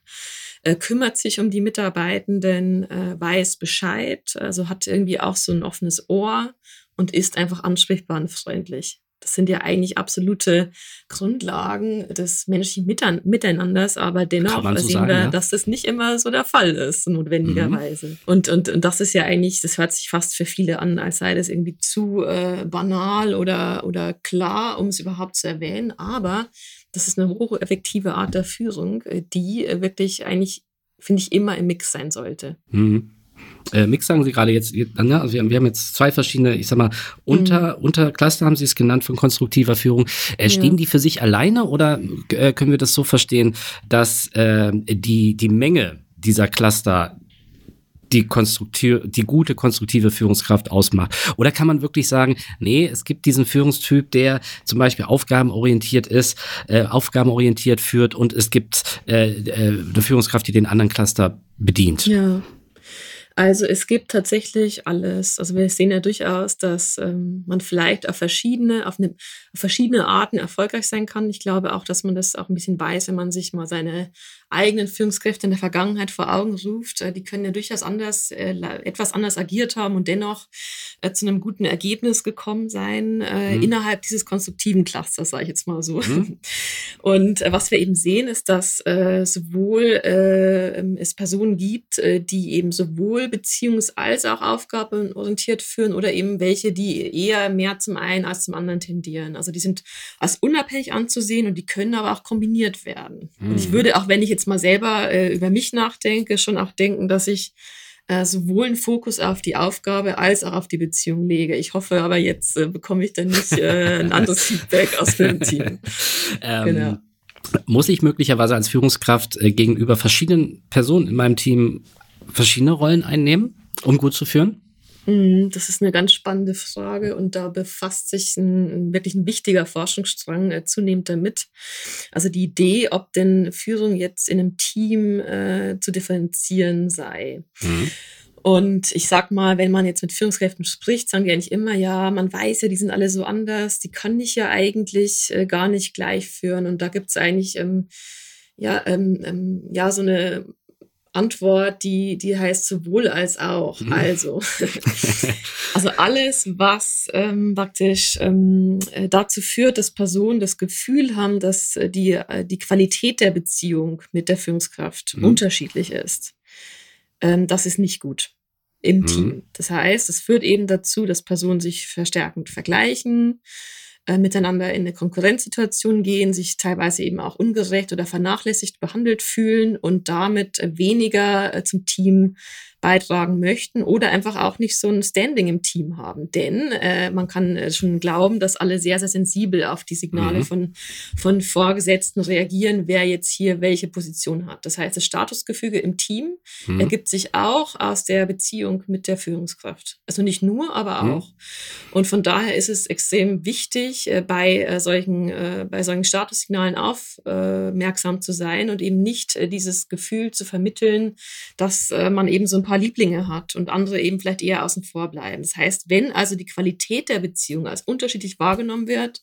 äh, kümmert sich um die Mitarbeitenden, äh, weiß Bescheid, also hat irgendwie auch so ein offenes Ohr und ist einfach ansprechbar und freundlich. Das sind ja eigentlich absolute Grundlagen des menschlichen Miteinanders, aber dennoch so sehen sagen, wir, ja? dass das nicht immer so der Fall ist, notwendigerweise. Mhm. Und, und, und das ist ja eigentlich, das hört sich fast für viele an, als sei das irgendwie zu äh, banal oder, oder klar, um es überhaupt zu erwähnen. Aber das ist eine hocheffektive Art der Führung, äh, die wirklich eigentlich, finde ich, immer im Mix sein sollte. Mhm. Äh, Mix sagen Sie gerade jetzt, ne? also wir haben, wir haben, jetzt zwei verschiedene, ich sag mal, unter, mhm. Untercluster haben Sie es genannt von konstruktiver Führung. Äh, stehen ja. die für sich alleine oder äh, können wir das so verstehen, dass äh, die, die Menge dieser Cluster die, die gute konstruktive Führungskraft ausmacht? Oder kann man wirklich sagen, nee, es gibt diesen Führungstyp, der zum Beispiel aufgabenorientiert ist, äh, aufgabenorientiert führt und es gibt äh, äh, eine Führungskraft, die den anderen Cluster bedient? Ja. Also es gibt tatsächlich alles. Also wir sehen ja durchaus, dass ähm, man vielleicht auf verschiedene, auf, eine, auf verschiedene Arten erfolgreich sein kann. Ich glaube auch, dass man das auch ein bisschen weiß, wenn man sich mal seine eigenen Führungskräfte in der Vergangenheit vor Augen ruft. Äh, die können ja durchaus anders, äh, etwas anders agiert haben und dennoch äh, zu einem guten Ergebnis gekommen sein mhm. innerhalb dieses konstruktiven Clusters, sage ich jetzt mal so. Mhm. Und was wir eben sehen, ist, dass sowohl äh, es Personen gibt, die eben sowohl beziehungs- als auch aufgabenorientiert führen oder eben welche, die eher mehr zum einen als zum anderen tendieren. Also die sind als unabhängig anzusehen und die können aber auch kombiniert werden. Mhm. Und ich mhm. würde auch, wenn ich jetzt mal selber äh, über mich nachdenke, schon auch denken, dass ich äh, sowohl einen Fokus auf die Aufgabe als auch auf die Beziehung lege. Ich hoffe aber, jetzt äh, bekomme ich dann nicht äh, ein anderes Feedback aus dem Team. Ähm, genau. Muss ich möglicherweise als Führungskraft äh, gegenüber verschiedenen Personen in meinem Team verschiedene Rollen einnehmen, um gut zu führen? Mhm, das ist eine ganz spannende Frage und da befasst sich ein, wirklich ein wichtiger Forschungsstrang äh, zunehmend damit. Also die Idee, ob denn Führung jetzt in einem Team äh, zu differenzieren sei. Mhm. Und ich sag mal, wenn man jetzt mit Führungskräften spricht, sagen die eigentlich immer, ja, man weiß ja, die sind alle so anders, die kann ich ja eigentlich äh, gar nicht gleich führen. Und da gibt's eigentlich ähm, ja, ähm, ähm, ja so eine Antwort, die, die heißt sowohl als auch. Mhm. Also, also alles, was ähm, praktisch ähm, äh, dazu führt, dass Personen das Gefühl haben, dass äh, die, äh, die Qualität der Beziehung mit der Führungskraft mhm. unterschiedlich ist, ähm, das ist nicht gut im mhm. Team. Das heißt, es führt eben dazu, dass Personen sich verstärkend vergleichen, äh, miteinander in eine Konkurrenzsituation gehen, sich teilweise eben auch ungerecht oder vernachlässigt behandelt fühlen und damit weniger äh, zum Team beitragen möchten oder einfach auch nicht so ein Standing im Team haben. Denn äh, man kann äh, schon glauben, dass alle sehr, sehr sensibel auf die Signale mhm. von, von Vorgesetzten reagieren, wer jetzt hier welche Position hat. Das heißt, das Statusgefüge im Team mhm. ergibt sich auch aus der Beziehung mit der Führungskraft. Also nicht nur, aber mhm. auch. Und von daher ist es extrem wichtig, äh, bei äh, solchen, äh, bei solchen Statussignalen aufmerksam zu sein und eben nicht äh, dieses Gefühl zu vermitteln, dass man eben so ein paar paar Lieblinge hat und andere eben vielleicht eher außen vor bleiben. Das heißt, wenn also die Qualität der Beziehung als unterschiedlich wahrgenommen wird,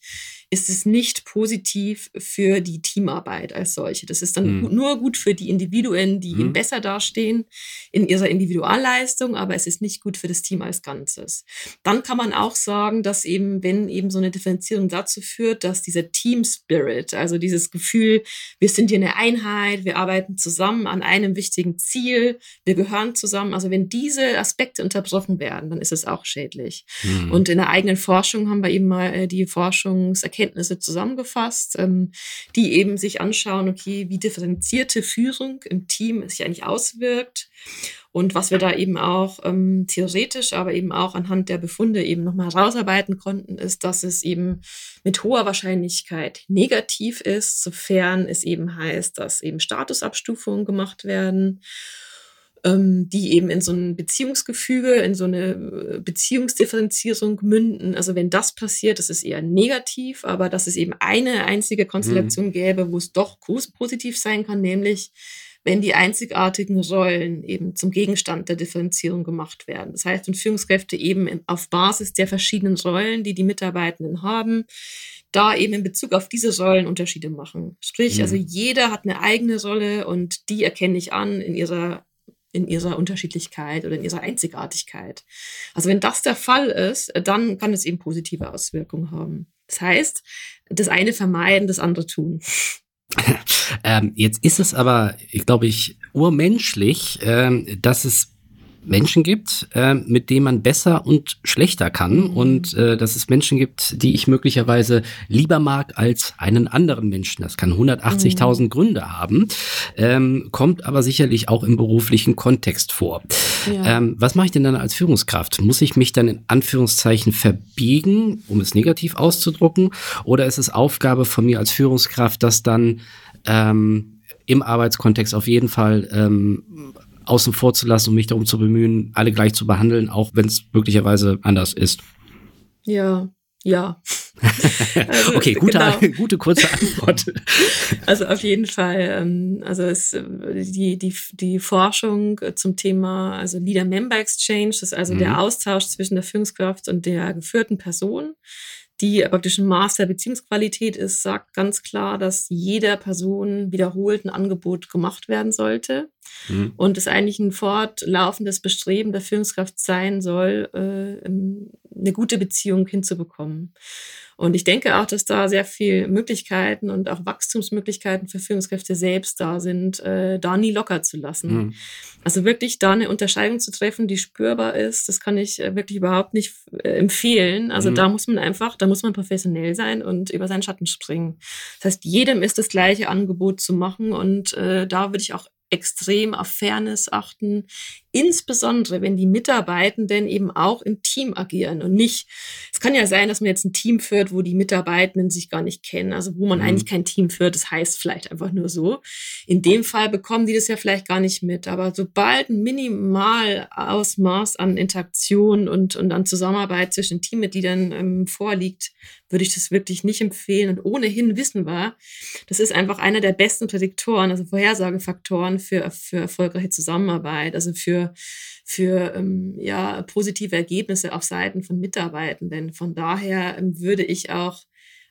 ist es nicht positiv für die Teamarbeit als solche. Das ist dann mhm. nur gut für die Individuen, die mhm. eben besser dastehen in ihrer Individualleistung, aber es ist nicht gut für das Team als Ganzes. Dann kann man auch sagen, dass eben, wenn eben so eine Differenzierung dazu führt, dass dieser Team Spirit, also dieses Gefühl, wir sind hier eine Einheit, wir arbeiten zusammen an einem wichtigen Ziel, wir gehören zusammen, also wenn diese Aspekte unterbrochen werden, dann ist es auch schädlich. Mhm. Und in der eigenen Forschung haben wir eben mal äh, die Forschungserkenntnisse Erkenntnisse zusammengefasst, ähm, die eben sich anschauen, okay, wie differenzierte Führung im Team sich eigentlich auswirkt. Und was wir da eben auch ähm, theoretisch, aber eben auch anhand der Befunde eben nochmal herausarbeiten konnten, ist, dass es eben mit hoher Wahrscheinlichkeit negativ ist, sofern es eben heißt, dass eben Statusabstufungen gemacht werden die eben in so ein Beziehungsgefüge, in so eine äh, Beziehungsdifferenzierung münden. Also wenn das passiert, das ist eher negativ, aber dass es eben eine einzige Konstellation mhm. gäbe, wo es doch positiv sein kann, nämlich wenn die einzigartigen Rollen eben zum Gegenstand der Differenzierung gemacht werden. Das heißt, wenn Führungskräfte eben auf Basis der verschiedenen Rollen, die die Mitarbeitenden haben, da eben in Bezug auf diese Rollen Unterschiede machen. Sprich, also mhm. also jeder hat eine eigene Rolle und die erkenne ich an in ihrer in ihrer Unterschiedlichkeit oder in ihrer Einzigartigkeit. Also wenn das der Fall ist, dann kann es eben positive Auswirkungen haben. Das heißt, das eine vermeiden, das andere tun. ähm, jetzt ist es aber, glaube ich, urmenschlich, ähm, dass es Menschen gibt, äh, mit denen man besser und schlechter kann mhm. und äh, dass es Menschen gibt, die ich möglicherweise lieber mag als einen anderen Menschen. Das kann 180.000 mhm. Gründe haben, ähm, kommt aber sicherlich auch im beruflichen Kontext vor. Ja. Ähm, was mache ich denn dann als Führungskraft? Muss ich mich dann in Anführungszeichen verbiegen, um es negativ auszudrucken, oder ist es Aufgabe von mir als Führungskraft, das dann ähm, im Arbeitskontext auf jeden Fall ähm, außen vor zu lassen und mich darum zu bemühen, alle gleich zu behandeln, auch wenn es möglicherweise anders ist. Ja, ja. Also, okay, gute, genau. gute kurze Antwort. Also auf jeden Fall. Ähm, also es, die, die, die Forschung zum Thema also Leader-Member-Exchange, das ist also mhm. der Austausch zwischen der Führungskraft und der geführten Person, die praktisch ein Maß der Beziehungsqualität ist, sagt ganz klar, dass jeder Person wiederholt ein Angebot gemacht werden sollte. Mhm. Und es eigentlich ein fortlaufendes Bestreben der Führungskraft sein soll, äh, eine gute Beziehung hinzubekommen. Und ich denke auch, dass da sehr viel Möglichkeiten und auch Wachstumsmöglichkeiten für Führungskräfte selbst da sind, äh, da nie locker zu lassen. Mhm. Also wirklich da eine Unterscheidung zu treffen, die spürbar ist, das kann ich äh, wirklich überhaupt nicht äh, empfehlen. Also mhm. da muss man einfach, da muss man professionell sein und über seinen Schatten springen. Das heißt, jedem ist das gleiche Angebot zu machen und äh, da würde ich auch extrem auf Fairness achten, insbesondere wenn die Mitarbeitenden eben auch im Team agieren und nicht, es kann ja sein, dass man jetzt ein Team führt, wo die Mitarbeitenden sich gar nicht kennen, also wo man mhm. eigentlich kein Team führt, das heißt vielleicht einfach nur so. In dem Fall bekommen die das ja vielleicht gar nicht mit, aber sobald ein Minimalausmaß an Interaktion und, und an Zusammenarbeit zwischen Teammitgliedern ähm, vorliegt, würde ich das wirklich nicht empfehlen und ohnehin wissen wir, das ist einfach einer der besten Prädiktoren, also Vorhersagefaktoren für, für erfolgreiche Zusammenarbeit, also für für, für ähm, ja, positive Ergebnisse auf Seiten von Mitarbeitenden. Von daher ähm, würde ich auch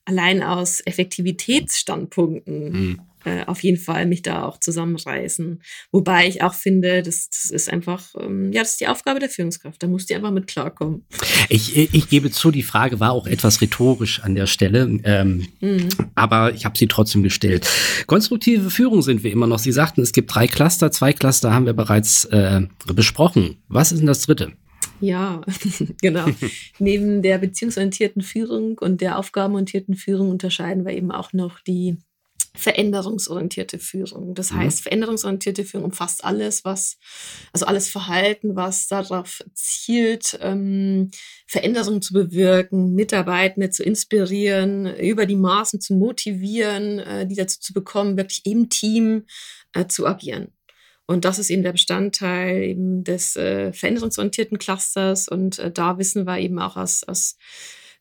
allein aus Effektivitätsstandpunkten mhm. Äh, auf jeden Fall mich da auch zusammenreißen. Wobei ich auch finde, das, das ist einfach, ähm, ja, das ist die Aufgabe der Führungskraft. Da muss die einfach mit klarkommen. Ich, ich gebe zu, die Frage war auch etwas rhetorisch an der Stelle, ähm, mhm. aber ich habe sie trotzdem gestellt. Konstruktive Führung sind wir immer noch. Sie sagten, es gibt drei Cluster, zwei Cluster haben wir bereits äh, besprochen. Was ist denn das dritte? Ja, genau. Neben der beziehungsorientierten Führung und der aufgabenorientierten Führung unterscheiden wir eben auch noch die veränderungsorientierte Führung. Das mhm. heißt, veränderungsorientierte Führung umfasst alles, was, also alles Verhalten, was darauf zielt, ähm, Veränderungen zu bewirken, Mitarbeitende zu inspirieren, über die Maßen zu motivieren, äh, die dazu zu bekommen, wirklich im Team äh, zu agieren. Und das ist eben der Bestandteil eben des äh, veränderungsorientierten Clusters. Und äh, da wissen wir eben auch aus, aus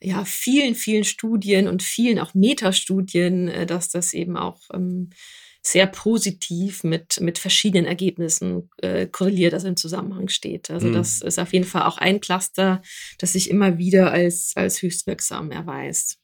ja, vielen, vielen Studien und vielen auch Metastudien, äh, dass das eben auch ähm, sehr positiv mit, mit verschiedenen Ergebnissen äh, korreliert, also im Zusammenhang steht. Also mhm. das ist auf jeden Fall auch ein Cluster, das sich immer wieder als, als höchst wirksam erweist.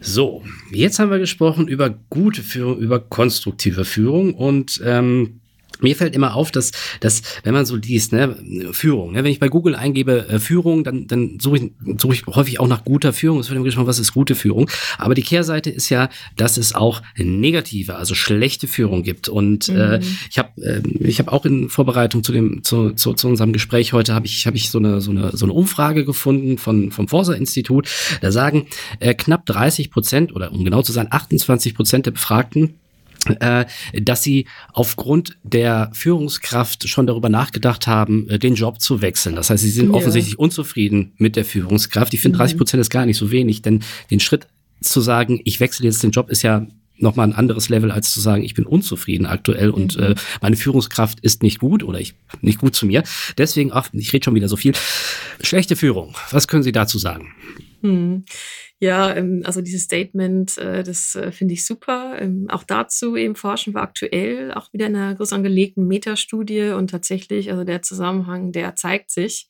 So, jetzt haben wir gesprochen über gute Führung, über konstruktive Führung und ähm, mir fällt immer auf, dass, dass wenn man so liest, ne, Führung, ne, wenn ich bei Google eingebe äh, Führung, dann, dann suche ich, suche ich häufig auch nach guter Führung. Es wird immer gesprochen, was ist gute Führung. Aber die Kehrseite ist ja, dass es auch negative, also schlechte Führung gibt. Und äh, mhm. äh, ich habe äh, ich hab auch in Vorbereitung zu dem zu, zu, zu unserem Gespräch heute habe ich habe ich so eine so eine so eine Umfrage gefunden von vom Forsa Institut. Da sagen äh, knapp 30 Prozent oder um genau zu sein 28 Prozent der Befragten dass sie aufgrund der Führungskraft schon darüber nachgedacht haben, äh, den Job zu wechseln. Das heißt, sie sind ja. offensichtlich unzufrieden mit der Führungskraft. Ich finde, 30 mhm. Prozent ist gar nicht so wenig, denn den Schritt zu sagen, ich wechsle jetzt den Job, ist ja nochmal ein anderes Level, als zu sagen, ich bin unzufrieden aktuell und mhm. äh, meine Führungskraft ist nicht gut oder ich nicht gut zu mir. Deswegen, ach, ich rede schon wieder so viel. Schlechte Führung. Was können Sie dazu sagen? Hm. Ja, ähm, also dieses Statement, äh, das äh, finde ich super. Ähm, auch dazu eben forschen wir aktuell auch wieder in einer groß angelegten Metastudie und tatsächlich, also der Zusammenhang, der zeigt sich,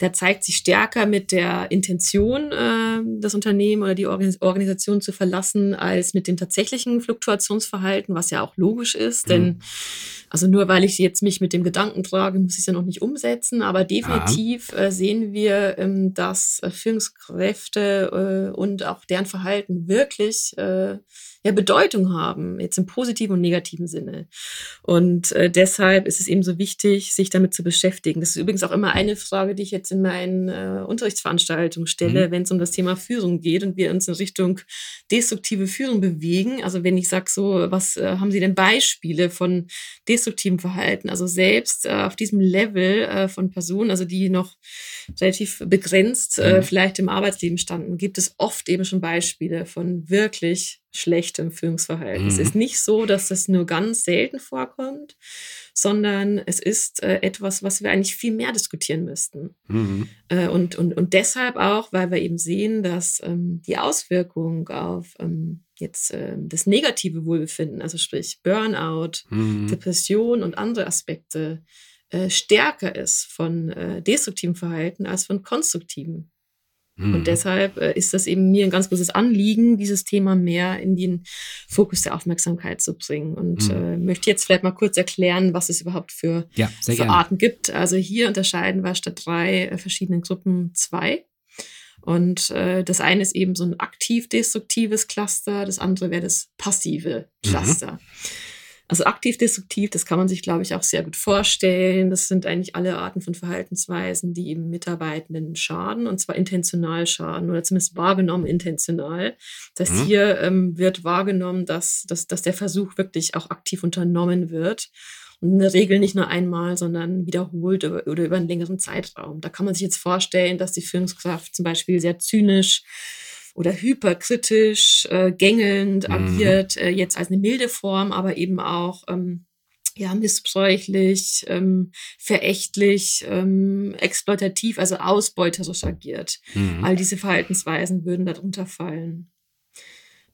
der zeigt sich stärker mit der Intention, äh, das Unternehmen oder die Organisation zu verlassen, als mit dem tatsächlichen Fluktuationsverhalten, was ja auch logisch ist, mhm. denn also nur weil ich jetzt mich mit dem Gedanken trage, muss ich es ja noch nicht umsetzen, aber definitiv äh, sehen wir, ähm, dass äh, Führungskräfte äh, und auch deren Verhalten wirklich äh, ja, Bedeutung haben, jetzt im positiven und negativen Sinne. Und äh, deshalb ist es eben so wichtig, sich damit zu beschäftigen. Das ist übrigens auch immer eine Frage, die ich jetzt in meinen äh, Unterrichtsveranstaltungen stelle, mhm. wenn es um das Thema Führung geht und wir uns in Richtung destruktive Führung bewegen. Also wenn ich sage so, was äh, haben Sie denn Beispiele von destruktivem Verhalten? Also selbst äh, auf diesem Level äh, von Personen, also die noch relativ begrenzt äh, mhm. vielleicht im Arbeitsleben standen, gibt es oft eben schon Beispiele von wirklich schlechtem Führungsverhalten. Mhm. Es ist nicht so, dass das nur ganz selten vorkommt, sondern es ist äh, etwas, was wir eigentlich viel mehr diskutieren müssten. Mhm. Äh, und, und, und deshalb auch, weil wir eben sehen, dass ähm, die Auswirkung auf ähm, jetzt äh, das negative Wohlbefinden, also sprich Burnout, mhm. Depression und andere Aspekte, äh, stärker ist von äh, destruktivem Verhalten als von konstruktivem. Und mhm. deshalb äh, ist das eben mir ein ganz großes Anliegen, dieses Thema mehr in den Fokus der Aufmerksamkeit zu bringen. Und mhm. äh, möchte jetzt vielleicht mal kurz erklären, was es überhaupt für, ja, für Arten gibt. Also hier unterscheiden wir statt drei äh, verschiedenen Gruppen zwei. Und äh, das eine ist eben so ein aktiv-destruktives Cluster, das andere wäre das passive mhm. Cluster. Mhm. Also aktiv-destruktiv, das kann man sich, glaube ich, auch sehr gut vorstellen. Das sind eigentlich alle Arten von Verhaltensweisen, die eben Mitarbeitenden schaden, und zwar intentional schaden oder zumindest wahrgenommen intentional. Das mhm. hier ähm, wird wahrgenommen, dass, dass, dass der Versuch wirklich auch aktiv unternommen wird. Und in der Regel nicht nur einmal, sondern wiederholt oder, oder über einen längeren Zeitraum. Da kann man sich jetzt vorstellen, dass die Führungskraft zum Beispiel sehr zynisch oder hyperkritisch, äh, gängelnd mhm. agiert, äh, jetzt als eine milde Form, aber eben auch ähm, ja, missbräuchlich, ähm, verächtlich, ähm, exploitativ, also ausbeuterisch agiert. Mhm. All diese Verhaltensweisen würden darunter fallen.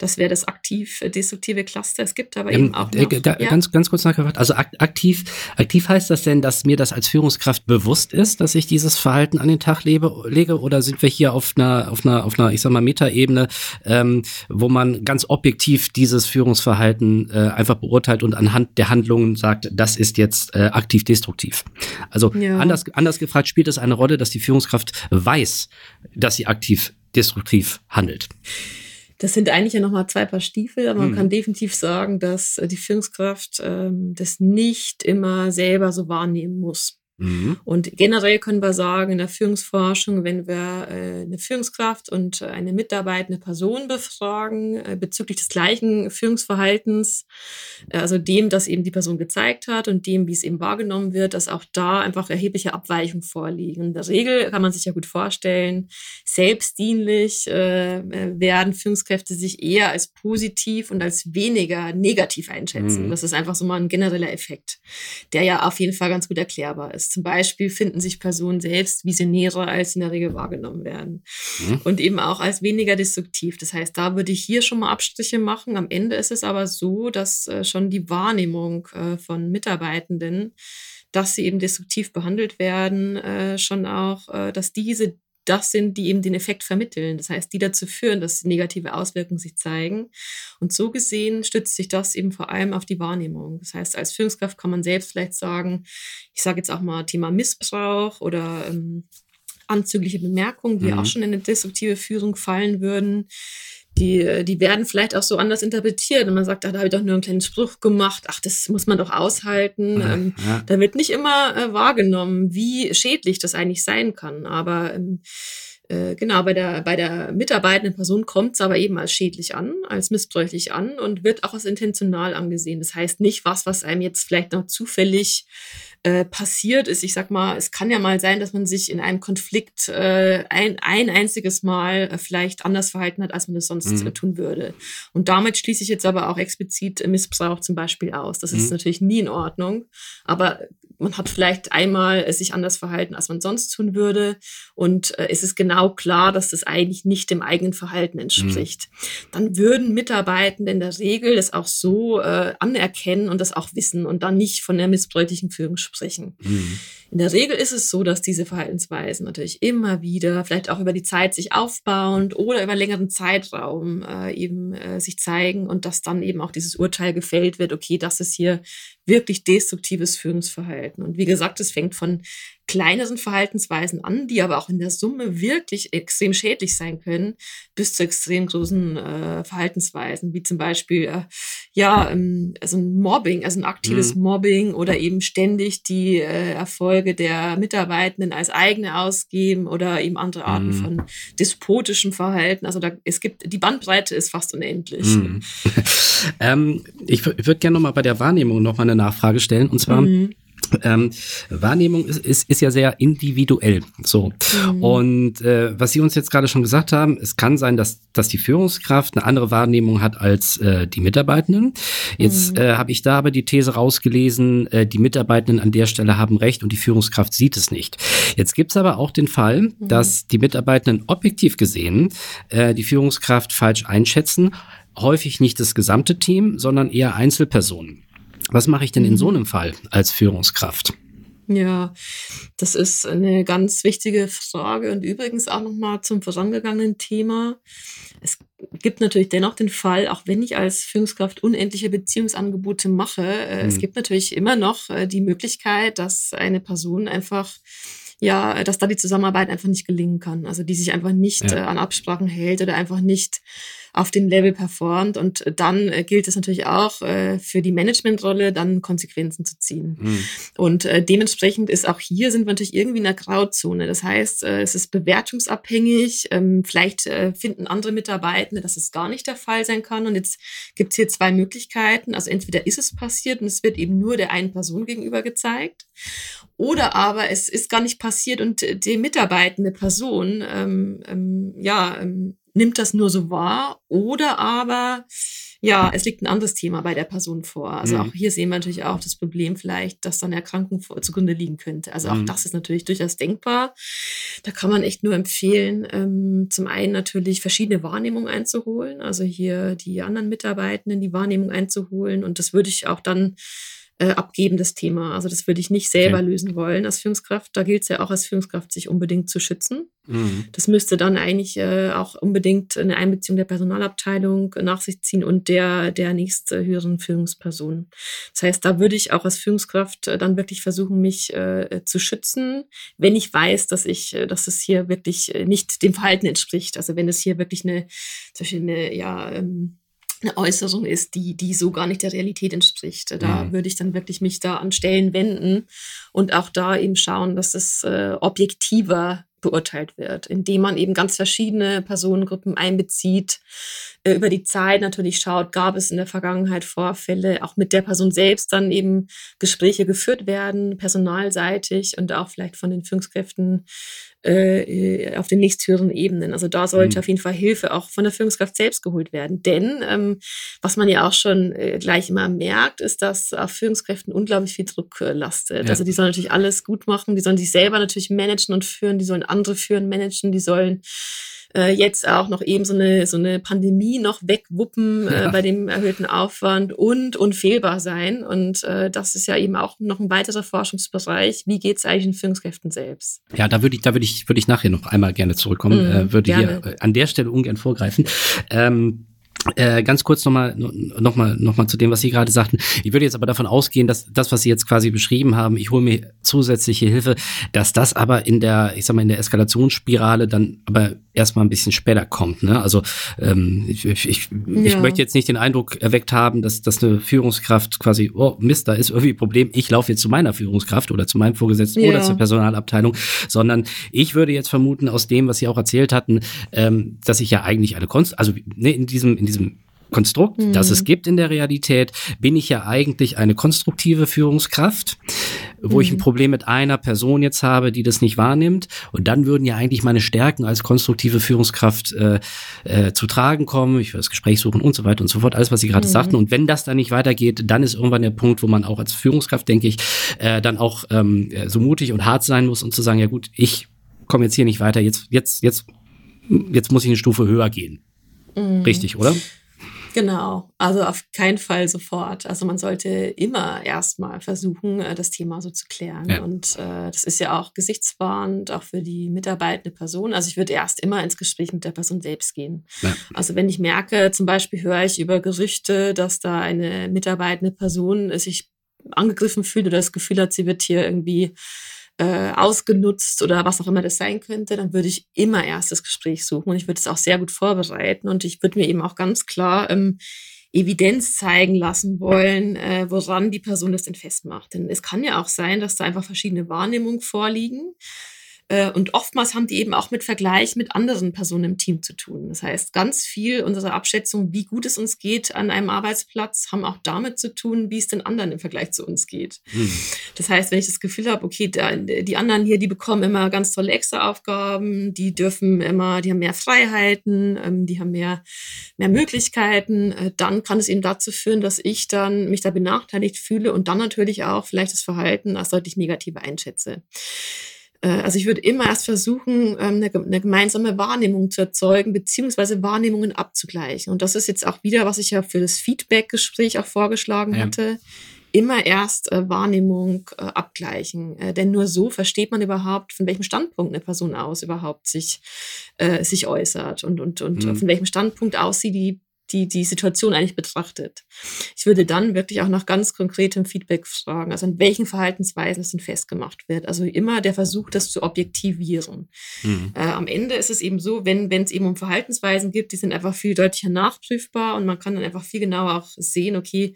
Das wäre das aktiv-destruktive Cluster. Es gibt aber ähm, eben auch. Noch, äh, da, ja. Ganz, ganz kurz nachgefragt. Also aktiv, aktiv heißt das denn, dass mir das als Führungskraft bewusst ist, dass ich dieses Verhalten an den Tag lebe, lege? Oder sind wir hier auf einer, auf einer, auf einer, ich sag mal, Metaebene, ähm, wo man ganz objektiv dieses Führungsverhalten äh, einfach beurteilt und anhand der Handlungen sagt, das ist jetzt äh, aktiv destruktiv? Also ja. anders, anders gefragt, spielt es eine Rolle, dass die Führungskraft weiß, dass sie aktiv destruktiv handelt? Das sind eigentlich ja nochmal zwei Paar Stiefel, aber man mhm. kann definitiv sagen, dass äh, die Führungskraft ähm, das nicht immer selber so wahrnehmen muss. Mhm. Und generell können wir sagen, in der Führungsforschung, wenn wir äh, eine Führungskraft und eine mitarbeitende Person befragen äh, bezüglich des gleichen Führungsverhaltens, äh, also dem, das eben die Person gezeigt hat und dem, wie es eben wahrgenommen wird, dass auch da einfach erhebliche Abweichungen vorliegen. In der Regel kann man sich ja gut vorstellen, selbstdienlich werden Führungskräfte sich eher als positiv und als weniger negativ einschätzen. Mhm. Das ist einfach so mal ein genereller Effekt, der ja auf jeden Fall ganz gut erklärbar ist. Zum Beispiel finden sich Personen selbst visionärer, als in der Regel wahrgenommen werden. Mhm. Und eben auch als weniger destruktiv. Das heißt, da würde ich hier schon mal Abstriche machen. Am Ende ist es aber so, dass äh, schon die Wahrnehmung äh, von Mitarbeitenden, dass sie eben destruktiv behandelt werden, äh, schon auch, äh, dass diese das sind, die eben den Effekt vermitteln. Das heißt, die dazu führen, dass negative Auswirkungen sich zeigen. Und so gesehen stützt sich das eben vor allem auf die Wahrnehmung. Das heißt, als Führungskraft kann man selbst vielleicht sagen, ich sage jetzt auch mal Thema Missbrauch oder ähm, anzügliche Bemerkungen, die mhm. auch schon in eine destruktive Führung fallen würden die, die werden vielleicht auch so anders interpretiert. Und man sagt, ach, da habe ich doch nur einen kleinen Spruch gemacht, ach, das muss man doch aushalten. Ähm, ja. Da wird nicht immer äh, wahrgenommen, wie schädlich das eigentlich sein kann. Aber ähm, äh, genau, bei der, bei der mitarbeitenden Person kommt es aber eben als schädlich an, als missbräuchlich an und wird auch als intentional angesehen. Das heißt nicht was, was einem jetzt vielleicht noch zufällig äh, passiert ist. Ich sag mal, es kann ja mal sein, dass man sich in einem Konflikt äh, ein, ein einziges Mal äh, vielleicht anders verhalten hat, als man das sonst mhm. tun würde. Und damit schließe ich jetzt aber auch explizit Missbrauch zum Beispiel aus. Das ist mhm. natürlich nie in Ordnung. Aber man hat vielleicht einmal sich anders verhalten, als man sonst tun würde. Und äh, es ist genau klar, dass das eigentlich nicht dem eigenen Verhalten entspricht. Mhm. Dann würden Mitarbeitende in der Regel das auch so äh, anerkennen und das auch wissen und dann nicht von der missbräuchlichen Führung sprechen. Mhm. In der Regel ist es so, dass diese Verhaltensweisen natürlich immer wieder, vielleicht auch über die Zeit sich aufbauend oder über einen längeren Zeitraum äh, eben äh, sich zeigen und dass dann eben auch dieses Urteil gefällt wird, okay, das ist hier wirklich destruktives Führungsverhalten. Und wie gesagt, es fängt von kleineren Verhaltensweisen an, die aber auch in der Summe wirklich extrem schädlich sein können, bis zu extrem großen äh, Verhaltensweisen, wie zum Beispiel äh, ja ähm, also ein Mobbing, also ein aktives mhm. Mobbing oder eben ständig die äh, Erfolge der Mitarbeitenden als eigene ausgeben oder eben andere Arten mhm. von despotischem Verhalten. Also da es gibt die Bandbreite ist fast unendlich. Mhm. ähm, ich würde gerne noch mal bei der Wahrnehmung noch mal eine Nachfrage stellen und zwar mhm. Ähm, Wahrnehmung ist, ist, ist ja sehr individuell. So. Mhm. Und äh, was Sie uns jetzt gerade schon gesagt haben, es kann sein, dass, dass die Führungskraft eine andere Wahrnehmung hat als äh, die Mitarbeitenden. Jetzt mhm. äh, habe ich da aber die These rausgelesen, äh, die Mitarbeitenden an der Stelle haben recht und die Führungskraft sieht es nicht. Jetzt gibt's aber auch den Fall, mhm. dass die Mitarbeitenden objektiv gesehen äh, die Führungskraft falsch einschätzen. Häufig nicht das gesamte Team, sondern eher Einzelpersonen. Was mache ich denn in so mhm. einem Fall als Führungskraft? Ja, das ist eine ganz wichtige Frage und übrigens auch nochmal zum vorangegangenen Thema. Es gibt natürlich dennoch den Fall, auch wenn ich als Führungskraft unendliche Beziehungsangebote mache, äh, mhm. es gibt natürlich immer noch äh, die Möglichkeit, dass eine Person einfach ja, dass da die Zusammenarbeit einfach nicht gelingen kann. Also die sich einfach nicht Ja. äh, an Absprachen hält oder einfach nicht auf dem Level performt. Und dann äh, gilt es natürlich auch äh, für die Managementrolle, dann Konsequenzen zu ziehen. Mhm. Und äh, dementsprechend ist auch hier sind wir natürlich irgendwie in einer Grauzone. Das heißt, äh, es ist bewertungsabhängig. Ähm, vielleicht äh, finden andere Mitarbeitende, dass es gar nicht der Fall sein kann. Und jetzt gibt es hier zwei Möglichkeiten. Also entweder ist es passiert und es wird eben nur der einen Person gegenüber gezeigt. Oder aber es ist gar nicht passiert und die mitarbeitende Person ähm, ähm, ja, ähm, nimmt das nur so wahr. Oder aber ja, es liegt ein anderes Thema bei der Person vor. Also Mhm. auch hier sehen wir natürlich auch das Problem vielleicht, dass dann Erkrankung zugrunde liegen könnte. Also auch Mhm. das ist natürlich durchaus denkbar. Da kann man echt nur empfehlen, ähm, zum einen natürlich verschiedene Wahrnehmungen einzuholen. Also hier die anderen Mitarbeitenden die Wahrnehmung einzuholen. Und das würde ich auch dann äh, abgeben, das Thema. Also das würde ich nicht selber Okay. lösen wollen als Führungskraft. Da gilt es ja auch als Führungskraft, sich unbedingt zu schützen. Mhm. Das müsste dann eigentlich äh, auch unbedingt eine Einbeziehung der Personalabteilung nach sich ziehen und der, der nächste höheren Führungsperson. Das heißt, da würde ich auch als Führungskraft äh, dann wirklich versuchen, mich äh, zu schützen, wenn ich weiß, dass ich, äh, dass es hier wirklich äh, nicht dem Verhalten entspricht. Also wenn es hier wirklich eine, zum Beispiel eine, ja, ähm, eine Äußerung ist, die, die so gar nicht der Realität entspricht. Da Mhm. würde ich dann wirklich mich da an Stellen wenden und auch da eben schauen, dass es äh, objektiver beurteilt wird, indem man eben ganz verschiedene Personengruppen einbezieht, äh, über die Zeit natürlich schaut, gab es in der Vergangenheit Vorfälle, auch mit der Person selbst dann eben Gespräche geführt werden, personalseitig und auch vielleicht von den Führungskräften äh, auf den nächsthöheren Ebenen. Also da sollte Mhm. auf jeden Fall Hilfe auch von der Führungskraft selbst geholt werden. Denn ähm, was man ja auch schon äh, gleich immer merkt, ist, dass auf Führungskräften unglaublich viel Druck äh, lastet. Ja. Also die sollen natürlich alles gut machen, die sollen sich selber natürlich managen und führen, die sollen andere führen, managen, die sollen äh, jetzt auch noch eben so eine, so eine Pandemie noch wegwuppen äh, Ja. bei dem erhöhten Aufwand und unfehlbar sein. Und äh, das ist ja eben auch noch ein weiterer Forschungsbereich. Wie geht es eigentlich den Führungskräften selbst? Ja, da würde ich, da würde ich, würde ich nachher noch einmal gerne zurückkommen. Mhm, äh, würde gerne. hier an der Stelle ungern vorgreifen. Ähm, äh, ganz kurz nochmal noch mal, noch mal zu dem, was Sie gerade sagten. Ich würde jetzt aber davon ausgehen, dass das, was Sie jetzt quasi beschrieben haben, ich hole mir zusätzliche Hilfe, dass das aber in der, ich sag mal, in der Eskalationsspirale dann aber erstmal ein bisschen später kommt. Ne? Also ähm, ich, ich, ich, ich Ja. möchte jetzt nicht den Eindruck erweckt haben, dass, dass eine Führungskraft quasi, oh Mist, da ist irgendwie ein Problem, ich laufe jetzt zu meiner Führungskraft oder zu meinem Vorgesetzten oder Ja. zur Personalabteilung, sondern ich würde jetzt vermuten, aus dem, was Sie auch erzählt hatten, ähm, dass ich ja eigentlich eine Konst, also ne, in diesem, in diesem Konstrukt, Mhm. das es gibt in der Realität, bin ich ja eigentlich eine konstruktive Führungskraft, wo ich ein Mhm. Problem mit einer Person jetzt habe, die das nicht wahrnimmt. Und dann würden ja eigentlich meine Stärken als konstruktive Führungskraft äh, äh, zu tragen kommen. Ich würde das Gespräch suchen und so weiter und so fort. Alles, was Sie gerade Mhm. sagten. Und wenn das dann nicht weitergeht, dann ist irgendwann der Punkt, wo man auch als Führungskraft, denke ich, äh, dann auch ähm, so mutig und hart sein muss und zu sagen, ja gut, ich komme jetzt hier nicht weiter. Jetzt, jetzt, jetzt, jetzt muss ich eine Stufe höher gehen. Mhm. Richtig, oder? Genau, also auf keinen Fall sofort. Also man sollte immer erstmal versuchen, äh, das Thema so zu klären. Ja. Und äh, das ist ja auch gesichtswahrend, auch für die mitarbeitende Person. Also ich würde erst immer ins Gespräch mit der Person selbst gehen. Ja. Also wenn ich merke, zum Beispiel höre ich über Gerüchte, dass da eine mitarbeitende Person sich angegriffen fühlt oder das Gefühl hat, sie wird hier irgendwie äh, ausgenutzt oder was auch immer das sein könnte, dann würde ich immer erst das Gespräch suchen und ich würde es auch sehr gut vorbereiten und ich würde mir eben auch ganz klar ähm, Evidenz zeigen lassen wollen, äh, woran die Person das denn festmacht. Denn es kann ja auch sein, dass da einfach verschiedene Wahrnehmungen vorliegen. Äh, Und oftmals haben die eben auch mit Vergleich mit anderen Personen im Team zu tun. Das heißt, ganz viel unserer Abschätzung, wie gut es uns geht an einem Arbeitsplatz, haben auch damit zu tun, wie es den anderen im Vergleich zu uns geht. Hm. Das heißt, wenn ich das Gefühl habe, okay, die anderen hier, die bekommen immer ganz tolle Extra-Aufgaben, die dürfen immer, die haben mehr Freiheiten, ähm, die haben mehr, mehr Möglichkeiten, äh, dann kann es eben dazu führen, dass ich dann mich da benachteiligt fühle und dann natürlich auch vielleicht das Verhalten als deutlich negativer einschätze. Äh, Also ich würde immer erst versuchen, ähm, eine, ge- eine gemeinsame Wahrnehmung zu erzeugen, beziehungsweise Wahrnehmungen abzugleichen. Und das ist jetzt auch wieder, was ich ja für das Feedback-Gespräch auch vorgeschlagen Ja. hatte. Immer erst äh, Wahrnehmung äh, abgleichen. Äh, denn nur so versteht man überhaupt, von welchem Standpunkt eine Person aus überhaupt sich, sich äußert und, und, und Mhm. von welchem Standpunkt aus sie die die, die Situation eigentlich betrachtet. Ich würde dann wirklich auch nach ganz konkretem Feedback fragen, also an welchen Verhaltensweisen es denn festgemacht wird. Also immer der Versuch, das zu objektivieren. Mhm. Äh, am Ende ist es eben so, wenn es eben um Verhaltensweisen gibt, die sind einfach viel deutlicher nachprüfbar und man kann dann einfach viel genauer auch sehen, okay,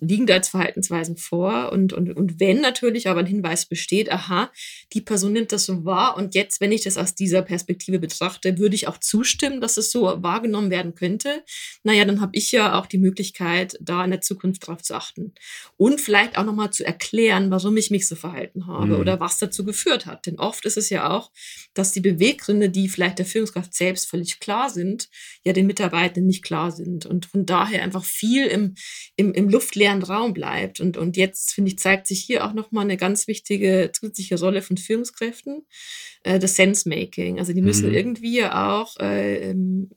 liegen da jetzt Verhaltensweisen vor und, und, und wenn natürlich aber ein Hinweis besteht, aha, die Person nimmt das so wahr und jetzt, wenn ich das aus dieser Perspektive betrachte, würde ich auch zustimmen, dass es so wahrgenommen werden könnte. Na, naja, dann habe ich ja auch die Möglichkeit, da in der Zukunft drauf zu achten. Und vielleicht auch nochmal zu erklären, warum ich mich so verhalten habe mhm. oder was dazu geführt hat. Denn oft ist es ja auch, dass die Beweggründe, die vielleicht der Führungskraft selbst völlig klar sind, ja den Mitarbeitenden nicht klar sind. Und von daher einfach viel im, im, im luftleeren Raum bleibt. Und, und jetzt, finde ich, zeigt sich hier auch nochmal eine ganz wichtige zusätzliche Rolle von Führungskräften, äh, das Sense-Making. Also die müssen mhm. irgendwie auch äh, ähm,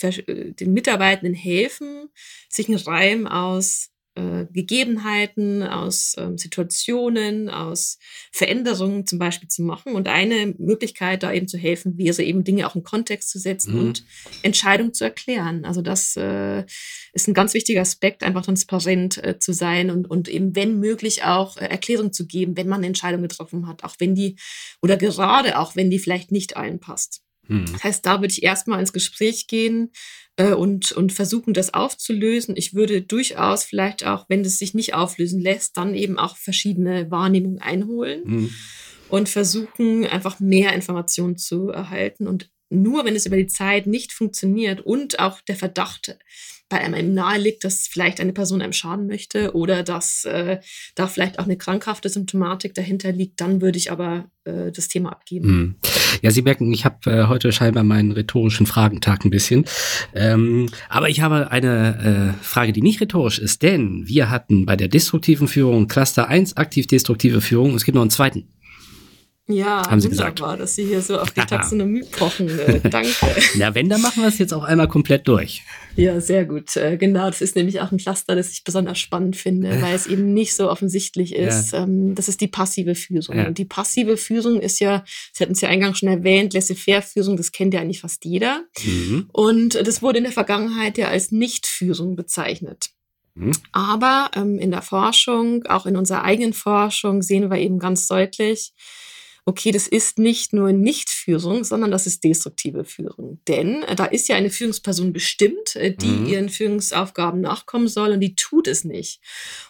den Mitarbeitenden helfen, sich einen Reim aus äh, Gegebenheiten, aus ähm, Situationen, aus Veränderungen zum Beispiel zu machen. Und eine Möglichkeit, da eben zu helfen, wäre eben Dinge auch in Kontext zu setzen mhm. und Entscheidungen zu erklären. Also das äh, ist ein ganz wichtiger Aspekt, einfach transparent äh, zu sein und, und eben, wenn möglich, auch äh, Erklärung zu geben, wenn man eine Entscheidung getroffen hat, auch wenn die oder gerade auch wenn die vielleicht nicht allen passt. Mhm. Das heißt, da würde ich erstmal ins Gespräch gehen äh, und, und versuchen, das aufzulösen. Ich würde durchaus vielleicht auch, wenn es sich nicht auflösen lässt, dann eben auch verschiedene Wahrnehmungen einholen mhm. und versuchen, einfach mehr Informationen zu erhalten. Und nur wenn es über die Zeit nicht funktioniert und auch der Verdacht bei einem nahe liegt, dass vielleicht eine Person einem schaden möchte oder dass äh, da vielleicht auch eine krankhafte Symptomatik dahinter liegt, dann würde ich aber äh, das Thema abgeben. Hm. Ja, Sie merken, ich habe äh, heute scheinbar meinen rhetorischen Fragentag ein bisschen. Ähm, aber ich habe eine äh, Frage, die nicht rhetorisch ist, denn wir hatten bei der destruktiven Führung Cluster 1 aktiv destruktive Führung. Es gibt noch einen zweiten. Ja, haben Sie gesagt. dass Sie hier so auf die Taxonomie pochen. Äh, danke. Na, wenn, dann machen wir es jetzt auch einmal komplett durch. Ja, sehr gut. Äh, genau, das ist nämlich auch ein Cluster, das ich besonders spannend finde, weil es eben nicht so offensichtlich ist. Ja. Ähm, das ist die passive Führung. Ja. Und die passive Führung ist ja, Sie hatten es ja eingangs schon erwähnt, Laissez-faire-Führung, das kennt ja eigentlich fast jeder. Mhm. Und das wurde in der Vergangenheit ja als Nicht-Führung bezeichnet. Mhm. Aber ähm, in der Forschung, auch in unserer eigenen Forschung, sehen wir eben ganz deutlich, okay, das ist nicht nur Nichtführung, sondern das ist destruktive Führung. Denn äh, da ist ja eine Führungsperson bestimmt, äh, die mhm. ihren Führungsaufgaben nachkommen soll und die tut es nicht.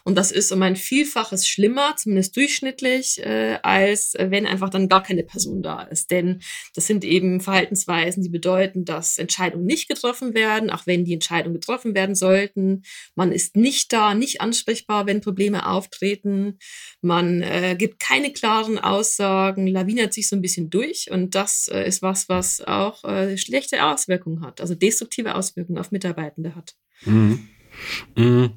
Und das ist um ein Vielfaches schlimmer, zumindest durchschnittlich, äh, als wenn einfach dann gar keine Person da ist. Denn das sind eben Verhaltensweisen, die bedeuten, dass Entscheidungen nicht getroffen werden, auch wenn die Entscheidungen getroffen werden sollten. Man ist nicht da, nicht ansprechbar, wenn Probleme auftreten. Man gibt keine klaren Aussagen lawinert sich so ein bisschen durch und das äh, ist was, was auch äh, schlechte Auswirkungen hat, also destruktive Auswirkungen auf Mitarbeitende hat. Mhm. Mhm.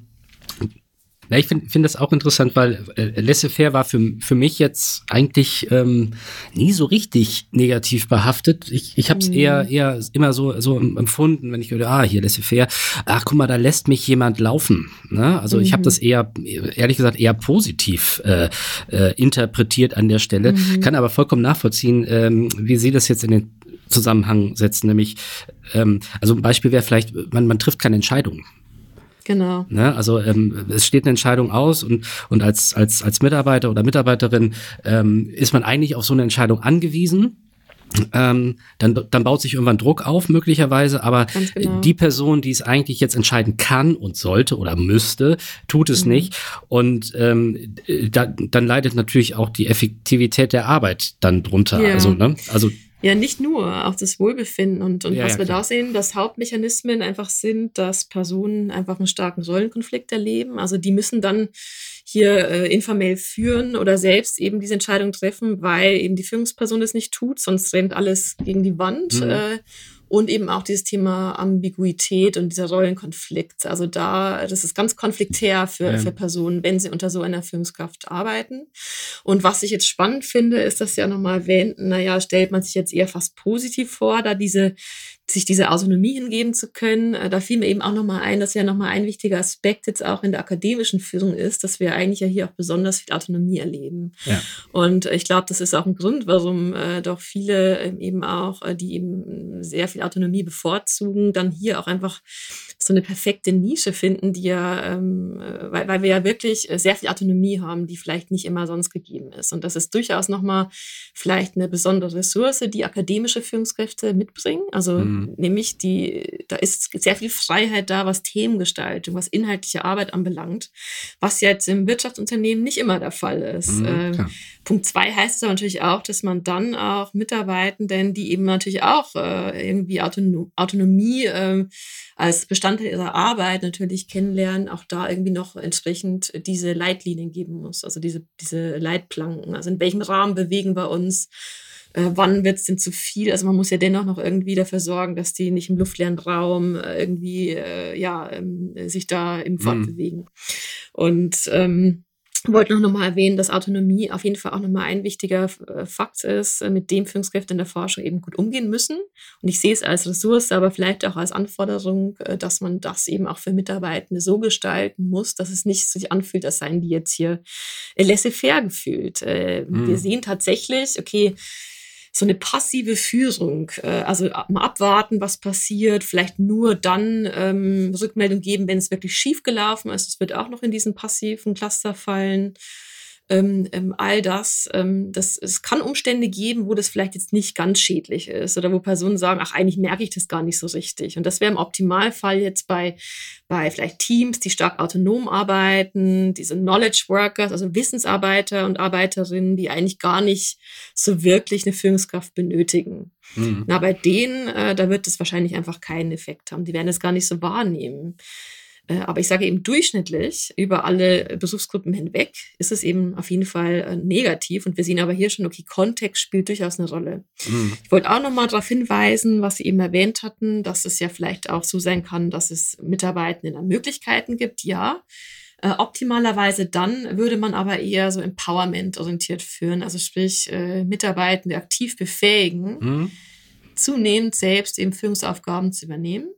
Ja, ich finde find das auch interessant, weil äh, Laissez-faire war für, für mich jetzt eigentlich ähm, nie so richtig negativ behaftet. Ich, ich habe es mhm. eher, eher immer so, so empfunden, wenn ich höre, ah, hier Laissez-faire, ach guck mal, da lässt mich jemand laufen. Ne? Also mhm. ich habe das eher, ehrlich gesagt, eher positiv äh, äh, interpretiert an der Stelle, mhm. kann aber vollkommen nachvollziehen, ähm, wie Sie das jetzt in den Zusammenhang setzen, nämlich, ähm, also ein Beispiel wäre vielleicht, man, man trifft keine Entscheidung. Genau. Ne? Also ähm, es steht eine Entscheidung aus und, und als, als, als Mitarbeiter oder Mitarbeiterin ähm, ist man eigentlich auf so eine Entscheidung angewiesen. Ähm, dann, dann baut sich irgendwann Druck auf, möglicherweise, aber genau. die Person, die es eigentlich jetzt entscheiden kann und sollte oder müsste, tut es mhm. nicht. Und ähm, da, dann leidet natürlich auch die Effektivität der Arbeit dann drunter. Ja. Also, ne? also ja, nicht nur, auch das Wohlbefinden und, und ja, was ja, wir klar. da sehen, dass Hauptmechanismen einfach sind, dass Personen einfach einen starken Rollenkonflikt erleben. Also die müssen dann hier äh, informell führen oder selbst eben diese Entscheidung treffen, weil eben die Führungsperson es nicht tut, sonst rennt alles gegen die Wand. Mhm. Äh, und eben auch dieses Thema Ambiguität und dieser Rollenkonflikt. Also da, das ist ganz konfliktär für, ja. für Personen, wenn sie unter so einer Führungskraft arbeiten. Und was ich jetzt spannend finde, ist, dass Sie ja nochmal erwähnten, naja, stellt man sich jetzt eher fast positiv vor, da diese sich diese Autonomie hingeben zu können. Äh, da fiel mir eben auch nochmal ein, dass ja nochmal ein wichtiger Aspekt jetzt auch in der akademischen Führung ist, dass wir eigentlich ja hier auch besonders viel Autonomie erleben. Ja. Und ich glaube, das ist auch ein Grund, warum äh, doch viele ähm, eben auch, äh, die eben sehr viel Autonomie bevorzugen, dann hier auch einfach so eine perfekte Nische finden, die ja, ähm, äh, weil, weil wir ja wirklich äh, sehr viel Autonomie haben, die vielleicht nicht immer sonst gegeben ist. Und das ist durchaus nochmal vielleicht eine besondere Ressource, die akademische Führungskräfte mitbringen. Also mhm. nämlich die, da ist sehr viel Freiheit da, was Themengestaltung, was inhaltliche Arbeit anbelangt, was jetzt im Wirtschaftsunternehmen nicht immer der Fall ist. Mhm, ähm, Punkt zwei heißt es aber natürlich auch, dass man dann auch Mitarbeitenden, die eben natürlich auch äh, irgendwie Autonom Autonomie äh, als Bestandteil ihrer Arbeit natürlich kennenlernen, auch da irgendwie noch entsprechend diese Leitlinien geben muss, also diese, diese Leitplanken. Also in welchem Rahmen bewegen wir uns? Äh, wann wird es denn zu viel? Also man muss ja dennoch noch irgendwie dafür sorgen, dass die nicht im luftleeren Raum äh, irgendwie äh, ja ähm, sich da im Fortbewegen. Mhm. Und ähm, wollte noch mal erwähnen, dass Autonomie auf jeden Fall auch nochmal ein wichtiger äh, Fakt ist, äh, mit dem Führungskräfte in der Forschung eben gut umgehen müssen. Und ich sehe es als Ressource, aber vielleicht auch als Anforderung, äh, dass man das eben auch für Mitarbeitende so gestalten muss, dass es nicht sich anfühlt, als seien die jetzt hier laissez-faire gefühlt. Mhm. Wir sehen tatsächlich, okay, so eine passive Führung. Äh, also mal abwarten, was passiert, vielleicht nur dann ähm, Rückmeldung geben, wenn es wirklich schief gelaufen ist. Es wird auch noch in diesen passiven Cluster fallen ähm, ähm, all das, ähm, das, es kann Umstände geben, wo das vielleicht jetzt nicht ganz schädlich ist oder wo Personen sagen, ach, eigentlich merke ich das gar nicht so richtig. Und das wäre im Optimalfall jetzt bei, bei vielleicht Teams, die stark autonom arbeiten, diese Knowledge Workers, also Wissensarbeiter und Arbeiterinnen, die eigentlich gar nicht so wirklich eine Führungskraft benötigen. Mhm. Na, bei denen, äh, da wird es wahrscheinlich einfach keinen Effekt haben. Die werden es gar nicht so wahrnehmen. Äh, aber ich sage eben durchschnittlich über alle Berufsgruppen hinweg ist es eben auf jeden Fall äh, negativ. Und wir sehen aber hier schon, okay, Kontext spielt durchaus eine Rolle. Mhm. Ich wollte auch nochmal darauf hinweisen, was Sie eben erwähnt hatten, dass es ja vielleicht auch so sein kann, dass es Mitarbeitenden Möglichkeiten gibt. Ja. Äh, optimalerweise dann würde man aber eher so Empowerment-orientiert führen, also sprich äh, Mitarbeitende aktiv befähigen, mhm. zunehmend selbst eben Führungsaufgaben zu übernehmen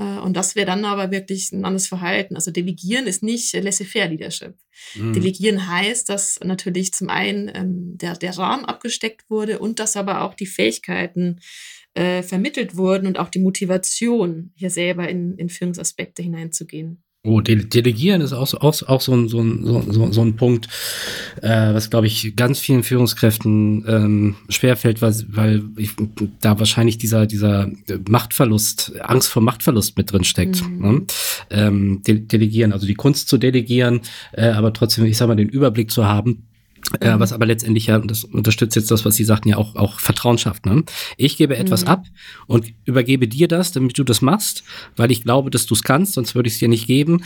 und das wäre dann aber wirklich ein anderes Verhalten. Also Delegieren ist nicht laissez-faire Leadership. Mhm. Delegieren heißt, dass natürlich zum einen ähm, der, der Rahmen abgesteckt wurde und dass aber auch die Fähigkeiten äh, vermittelt wurden und auch die Motivation, hier selber in, in Führungsaspekte hineinzugehen. Oh, De Delegieren ist auch, so, auch, auch so, ein, so, ein, so, so ein Punkt, äh, was, glaube ich, ganz vielen Führungskräften ähm, schwerfällt, weil, weil ich, da wahrscheinlich dieser, dieser Machtverlust, Angst vor Machtverlust mit drin steckt. Mhm. Ne? Ähm, De Delegieren, also die Kunst zu delegieren, äh, aber trotzdem, ich sag mal, den Überblick zu haben äh, mhm. was aber letztendlich ja, das unterstützt jetzt das, was Sie sagten, ja auch, auch Vertrauen schafft. Ne? Ich gebe etwas mhm. ab und übergebe dir das, damit du das machst, weil ich glaube, dass du es kannst, sonst würde ich es dir nicht geben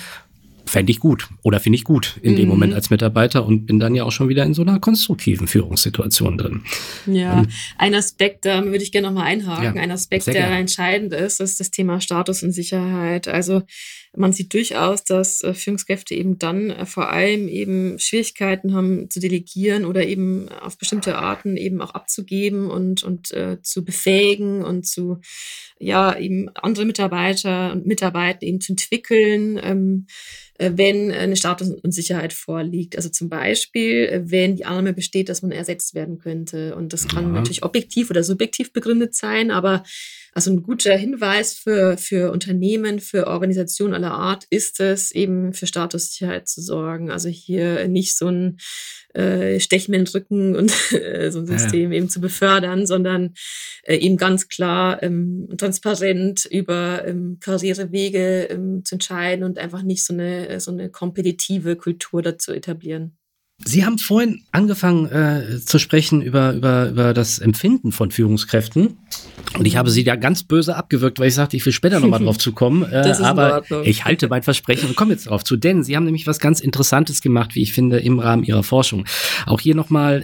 fände ich gut oder finde ich gut in mhm. dem Moment als Mitarbeiter und bin dann ja auch schon wieder in so einer konstruktiven Führungssituation drin. Ja, ähm, ein Aspekt, da würde ich gerne nochmal einhaken, ja, ein Aspekt, der entscheidend ist, ist das Thema Status und Sicherheit. Also man sieht durchaus, dass äh, Führungskräfte eben dann äh, vor allem eben Schwierigkeiten haben zu delegieren oder eben auf bestimmte Arten eben auch abzugeben und, und äh, zu befähigen und zu ja eben andere Mitarbeiter und Mitarbeiter eben zu entwickeln. Ähm, äh, wenn eine Statusunsicherheit vorliegt. Also zum Beispiel, wenn die Annahme besteht, dass man ersetzt werden könnte. Und das kann ja. natürlich objektiv oder subjektiv begründet sein, aber also ein guter Hinweis für, für Unternehmen, für Organisationen aller Art ist es, eben für Statussicherheit zu sorgen. Also hier nicht so ein äh, Stech mir in den Rücken und äh, so ein System ja. eben zu befördern, sondern äh, eben ganz klar ähm, transparent über ähm, Karrierewege ähm, zu entscheiden und einfach nicht so eine, so eine kompetitive Kultur dazu etablieren. Sie haben vorhin angefangen äh, zu sprechen über, über, über das Empfinden von Führungskräften. Und ich habe Sie da ganz böse abgewürgt, weil ich sagte, ich will später nochmal drauf zu kommen. Äh, aber ich halte mein Versprechen und komme jetzt darauf zu. Denn Sie haben nämlich was ganz Interessantes gemacht, wie ich finde, im Rahmen Ihrer Forschung. Auch hier nochmal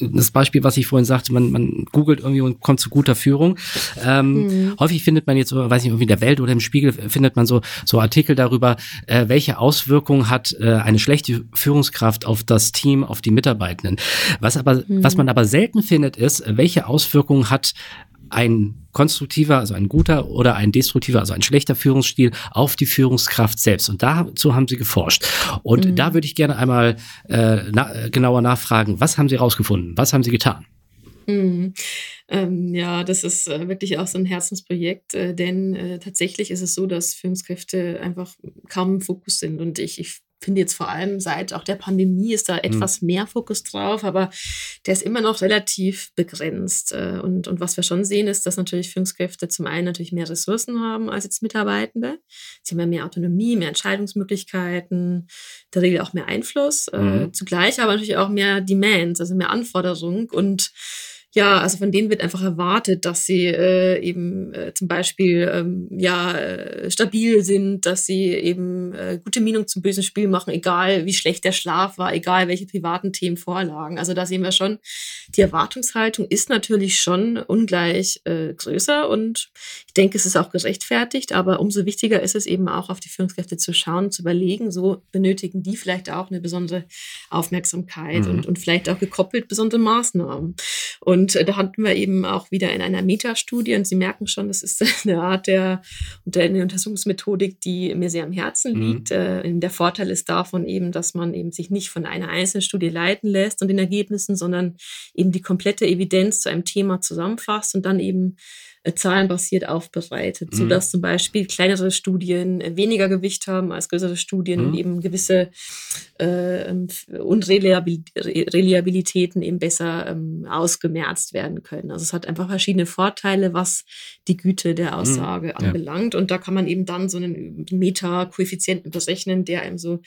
äh, das Beispiel, was ich vorhin sagte, man, man googelt irgendwie und kommt zu guter Führung. Ähm, mhm. Häufig findet man jetzt, weiß nicht, irgendwie in der Welt oder im Spiegel findet man so, so Artikel darüber, äh, welche Auswirkungen hat äh, eine schlechte Führungskraft auf das das Team, auf die Mitarbeitenden. Was aber, mhm. was man aber selten findet, ist, welche Auswirkungen hat ein konstruktiver, also ein guter oder ein destruktiver, also ein schlechter Führungsstil auf die Führungskraft selbst. Und dazu haben Sie geforscht. Und mhm. da würde ich gerne einmal äh, na, genauer nachfragen, was haben Sie rausgefunden? Was haben Sie getan? Mhm. Ähm, ja, das ist äh, wirklich auch so ein Herzensprojekt, äh, denn äh, tatsächlich ist es so, dass Führungskräfte einfach kaum im Fokus sind. Und ich, ich finde jetzt vor allem seit auch der Pandemie ist da mhm. etwas mehr Fokus drauf, aber der ist immer noch relativ begrenzt. Äh, und, und was wir schon sehen, ist, dass natürlich Führungskräfte zum einen natürlich mehr Ressourcen haben als jetzt Mitarbeitende. Sie haben ja mehr Autonomie, mehr Entscheidungsmöglichkeiten, der Regel auch mehr Einfluss. Mhm. Zugleich aber natürlich auch mehr Demands, also mehr Anforderungen und ja, also von denen wird einfach erwartet, dass sie äh, eben äh, zum Beispiel ähm, ja äh, stabil sind, dass sie eben äh, gute Meinung zum bösen Spiel machen, egal wie schlecht der Schlaf war, egal welche privaten Themen vorlagen. Also da sehen wir schon, die Erwartungshaltung ist natürlich schon ungleich äh, größer und ich denke, es ist auch gerechtfertigt, aber umso wichtiger ist es eben auch auf die Führungskräfte zu schauen, zu überlegen, so benötigen die vielleicht auch eine besondere Aufmerksamkeit mhm. und, und vielleicht auch gekoppelt besondere Maßnahmen. Und und äh, da hatten wir eben auch wieder in einer Metastudie, und Sie merken schon, das ist eine Art der, der Untersuchungsmethodik, die mir sehr am Herzen mhm. liegt. Mhm. Der Vorteil ist davon eben, dass man eben sich nicht von einer einzelnen Studie leiten lässt und den Ergebnissen, sondern eben die komplette Evidenz zu einem Thema zusammenfasst und dann eben zahlenbasiert aufbereitet, mhm. sodass zum Beispiel kleinere Studien äh, weniger Gewicht haben als größere Studien mhm. und eben gewisse äh, Unreliabilitäten eben besser ähm, ausgemerzt werden können. Also es hat einfach verschiedene Vorteile, was die Güte der mhm. Aussage mhm. anbelangt. Ja. Und da kann man eben dann so einen Meta-Koeffizienten berechnen, der einem so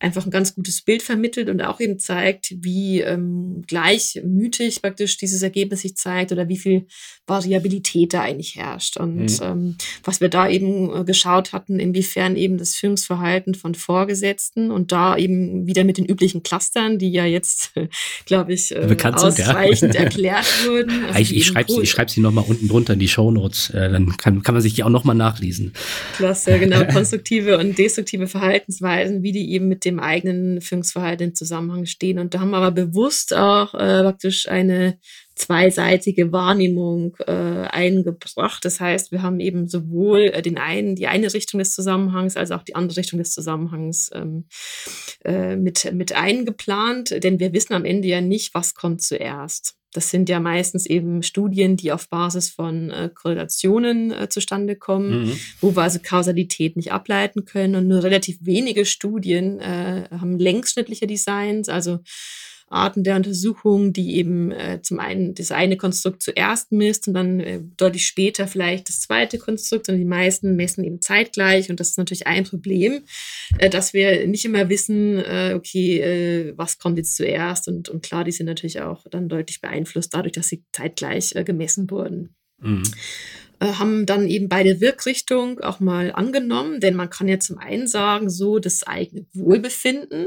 einfach ein ganz gutes Bild vermittelt und auch eben zeigt, wie ähm, gleichmütig praktisch dieses Ergebnis sich zeigt oder wie viel Variabilität da eigentlich herrscht. Und mhm. ähm, was wir da eben äh, geschaut hatten, inwiefern eben das Führungsverhalten von Vorgesetzten und da eben wieder mit den üblichen Clustern, die ja jetzt, äh, glaube ich, äh, ausreichend sind, ja. erklärt wurden. Also ich ich schreibe sie, ich schreib sie nochmal unten drunter in die Shownotes, äh, dann kann, kann man sich die auch nochmal nachlesen. Klasse, genau, konstruktive und destruktive Verhaltensweisen, wie die eben mit dem eigenen Führungsverhalten in Zusammenhang stehen. Und da haben wir aber bewusst auch äh, praktisch eine zweiseitige Wahrnehmung äh, eingebracht. Das heißt, wir haben eben sowohl äh, den einen, die eine Richtung des Zusammenhangs als auch die andere Richtung des Zusammenhangs ähm, äh, mit, mit eingeplant, denn wir wissen am Ende ja nicht, was kommt zuerst. Das sind ja meistens eben Studien, die auf Basis von äh, Korrelationen äh, zustande kommen, mhm. wo wir also Kausalität nicht ableiten können. Und nur relativ wenige Studien äh, haben längsschnittliche Designs, also Arten der Untersuchung, die eben äh, zum einen das eine Konstrukt zuerst misst und dann äh, deutlich später vielleicht das zweite Konstrukt, und die meisten messen eben zeitgleich und das ist natürlich ein Problem, äh, dass wir nicht immer wissen, äh, okay, äh, was kommt jetzt zuerst. Und, und klar, die sind natürlich auch dann deutlich beeinflusst dadurch, dass sie zeitgleich äh, gemessen wurden. Mhm. Haben dann eben beide Wirkrichtung auch mal angenommen, denn man kann ja zum einen sagen, so das eigene Wohlbefinden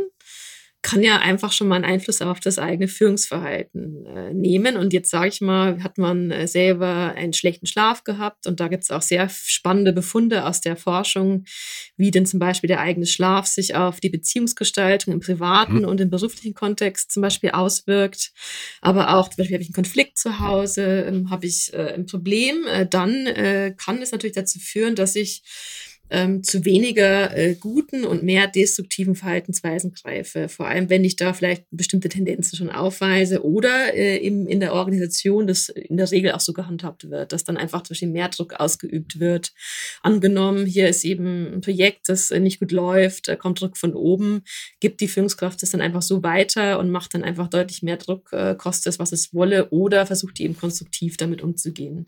kann ja einfach schon mal einen Einfluss auf das eigene Führungsverhalten äh, nehmen. Und jetzt sage ich mal, hat man äh, selber einen schlechten Schlaf gehabt und da gibt es auch sehr spannende Befunde aus der Forschung, wie denn zum Beispiel der eigene Schlaf sich auf die Beziehungsgestaltung im privaten mhm. und im beruflichen Kontext zum Beispiel auswirkt. Aber auch zum Beispiel habe ich einen Konflikt zu Hause, ähm, habe ich äh, ein Problem, äh, dann äh, kann es natürlich dazu führen, dass ich ähm, zu weniger äh, guten und mehr destruktiven Verhaltensweisen greife. Vor allem, wenn ich da vielleicht bestimmte Tendenzen schon aufweise oder äh, im, in der Organisation das in der Regel auch so gehandhabt wird, dass dann einfach zum Beispiel mehr Druck ausgeübt wird. Angenommen, hier ist eben ein Projekt, das äh, nicht gut läuft, da kommt Druck von oben, gibt die Führungskraft es dann einfach so weiter und macht dann einfach deutlich mehr Druck, äh, kostet es, was es wolle, oder versucht die eben konstruktiv damit umzugehen.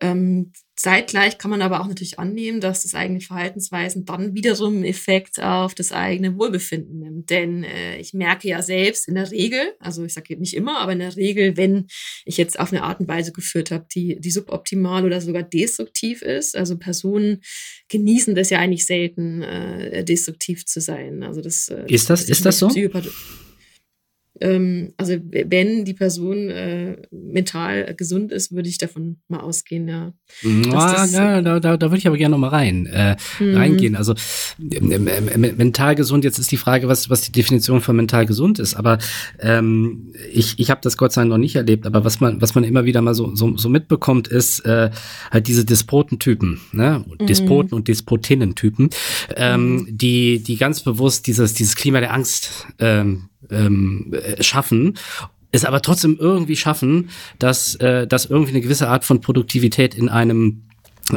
Ähm, zeitgleich kann man aber auch natürlich annehmen, dass das eigene Verhaltensweisen dann wiederum einen Effekt auf das eigene Wohlbefinden nimmt. Denn äh, ich merke ja selbst in der Regel, also ich sage nicht immer, aber in der Regel, wenn ich jetzt auf eine Art und Weise geführt habe, die, die suboptimal oder sogar destruktiv ist, also Personen genießen das ja eigentlich selten, äh, destruktiv zu sein. Also das äh, ist das, ist das so? Psychopath ähm, also wenn die Person äh, mental gesund ist, würde ich davon mal ausgehen, ja. Ah, ja da, da, da würde ich aber gerne noch mal rein, äh, mhm. reingehen. Also äh, mental gesund, jetzt ist die Frage, was, was die Definition von mental gesund ist. Aber ähm, ich, ich habe das Gott sei Dank noch nicht erlebt, aber was man, was man immer wieder mal so, so, so mitbekommt, ist äh, halt diese Despotentypen, ne? Mhm. Despoten und Despotinnen-Typen, ähm, mhm. die, die ganz bewusst dieses, dieses Klima der Angst ähm, ähm, schaffen es aber trotzdem irgendwie schaffen, dass, äh, dass irgendwie eine gewisse Art von Produktivität in einem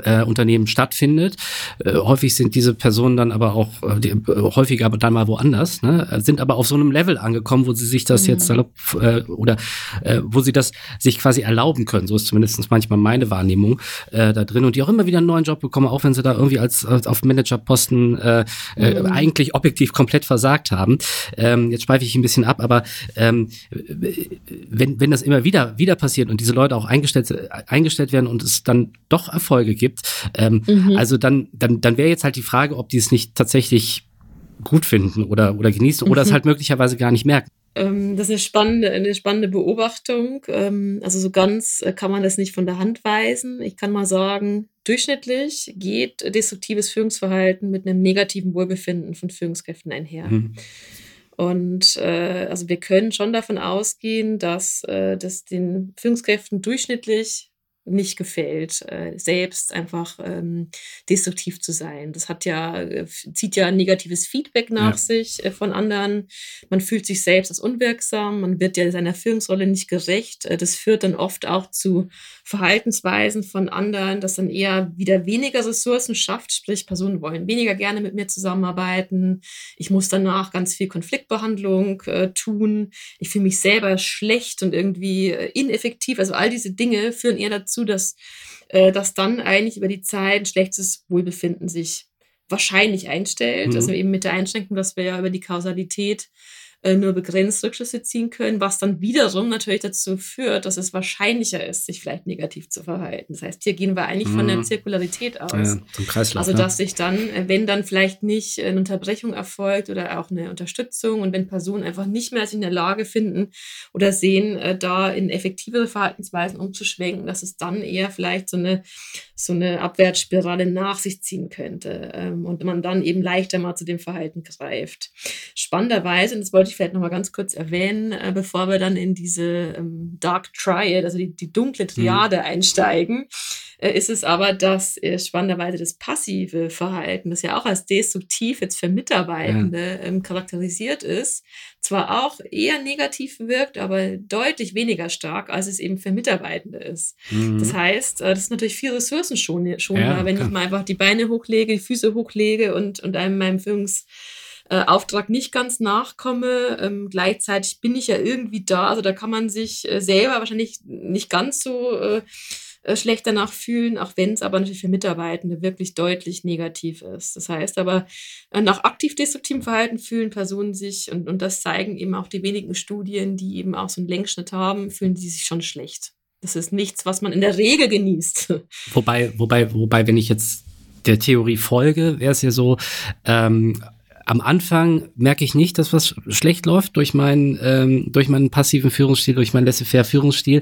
äh, Unternehmen stattfindet. Äh, häufig sind diese Personen dann aber auch äh, die, äh, häufiger aber dann mal woanders, ne? sind aber auf so einem Level angekommen, wo sie sich das mhm. jetzt salopp, äh, oder äh, wo sie das sich quasi erlauben können. So ist zumindest manchmal meine Wahrnehmung äh, da drin und die auch immer wieder einen neuen Job bekommen, auch wenn sie da irgendwie als, als auf Managerposten äh, äh, mhm. eigentlich objektiv komplett versagt haben. Ähm, jetzt schweife ich ein bisschen ab, aber ähm, wenn, wenn das immer wieder wieder passiert und diese Leute auch eingestellt, eingestellt werden und es dann doch Erfolge gibt, gibt. Ähm, mhm. Also dann, dann, dann wäre jetzt halt die Frage, ob die es nicht tatsächlich gut finden oder, oder genießen oder mhm. es halt möglicherweise gar nicht merken. Ähm, das ist eine spannende, eine spannende Beobachtung. Ähm, also so ganz äh, kann man das nicht von der Hand weisen. Ich kann mal sagen, durchschnittlich geht destruktives Führungsverhalten mit einem negativen Wohlbefinden von Führungskräften einher. Mhm. Und äh, also wir können schon davon ausgehen, dass äh, das den Führungskräften durchschnittlich nicht gefällt, äh, selbst einfach ähm, destruktiv zu sein. Das hat ja, äh, zieht ja negatives Feedback nach ja. sich äh, von anderen. Man fühlt sich selbst als unwirksam, man wird ja seiner Führungsrolle nicht gerecht. Das führt dann oft auch zu Verhaltensweisen von anderen, das dann eher wieder weniger Ressourcen schafft, sprich Personen wollen weniger gerne mit mir zusammenarbeiten. Ich muss danach ganz viel Konfliktbehandlung äh, tun. Ich fühle mich selber schlecht und irgendwie ineffektiv. Also all diese Dinge führen eher dazu, dazu, dass, äh, dass dann eigentlich über die Zeit ein schlechtes Wohlbefinden sich wahrscheinlich einstellt. Mhm. Also eben mit der Einschränkung, dass wir ja über die Kausalität nur begrenzt Rückschlüsse ziehen können, was dann wiederum natürlich dazu führt, dass es wahrscheinlicher ist, sich vielleicht negativ zu verhalten. Das heißt, hier gehen wir eigentlich mhm. von der mhm. Zirkularität aus. Ja, zum Kreislauf, also, dass sich dann, äh, wenn dann vielleicht nicht eine Unterbrechung erfolgt oder auch eine Unterstützung und wenn Personen einfach nicht mehr sich in der Lage finden oder sehen, äh, da in effektivere Verhaltensweisen umzuschwenken, dass es dann eher vielleicht so eine, so eine Abwärtsspirale nach sich ziehen könnte ähm, und man dann eben leichter mal zu dem Verhalten greift. Spannenderweise, und das wollte ich ich vielleicht noch mal ganz kurz erwähnen, äh, bevor wir dann in diese ähm, Dark Triad, also die, die dunkle Triade mhm. einsteigen, äh, ist es aber, dass äh, spannenderweise das passive Verhalten, das ja auch als destruktiv jetzt für Mitarbeitende ja. ähm, charakterisiert ist, zwar auch eher negativ wirkt, aber deutlich weniger stark, als es eben für Mitarbeitende ist. Mhm. Das heißt, äh, das ist natürlich viel Ressourcen schon, schon ja, wenn klar. ich mal einfach die Beine hochlege, die Füße hochlege und, und einem meinem Führungs äh, Auftrag nicht ganz nachkomme. Ähm, gleichzeitig bin ich ja irgendwie da. Also da kann man sich äh, selber wahrscheinlich nicht ganz so äh, äh schlecht danach fühlen, auch wenn es aber natürlich für Mitarbeitende wirklich deutlich negativ ist. Das heißt aber, äh, nach aktiv destruktivem Verhalten fühlen Personen sich, und, und das zeigen eben auch die wenigen Studien, die eben auch so einen Längsschnitt haben, fühlen die sich schon schlecht. Das ist nichts, was man in der Regel genießt. Wobei, wobei, wobei, wenn ich jetzt der Theorie folge, wäre es ja so, ähm, am Anfang merke ich nicht, dass was schlecht läuft durch meinen, ähm, durch meinen passiven Führungsstil, durch meinen laissez-faire Führungsstil.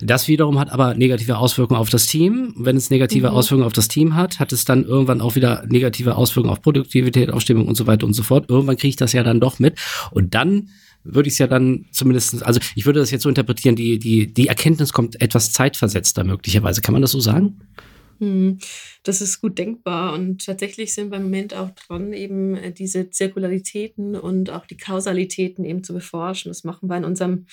Das wiederum hat aber negative Auswirkungen auf das Team. Wenn es negative mhm. Auswirkungen auf das Team hat, hat es dann irgendwann auch wieder negative Auswirkungen auf Produktivität, auf Stimmung und so weiter und so fort. Irgendwann kriege ich das ja dann doch mit. Und dann würde ich es ja dann zumindest, also ich würde das jetzt so interpretieren, die, die, die Erkenntnis kommt etwas zeitversetzter möglicherweise. Kann man das so sagen? Hm, das ist gut denkbar und tatsächlich sind wir im Moment auch dran, eben äh, diese Zirkularitäten und auch die Kausalitäten eben zu beforschen. Das machen wir in unserem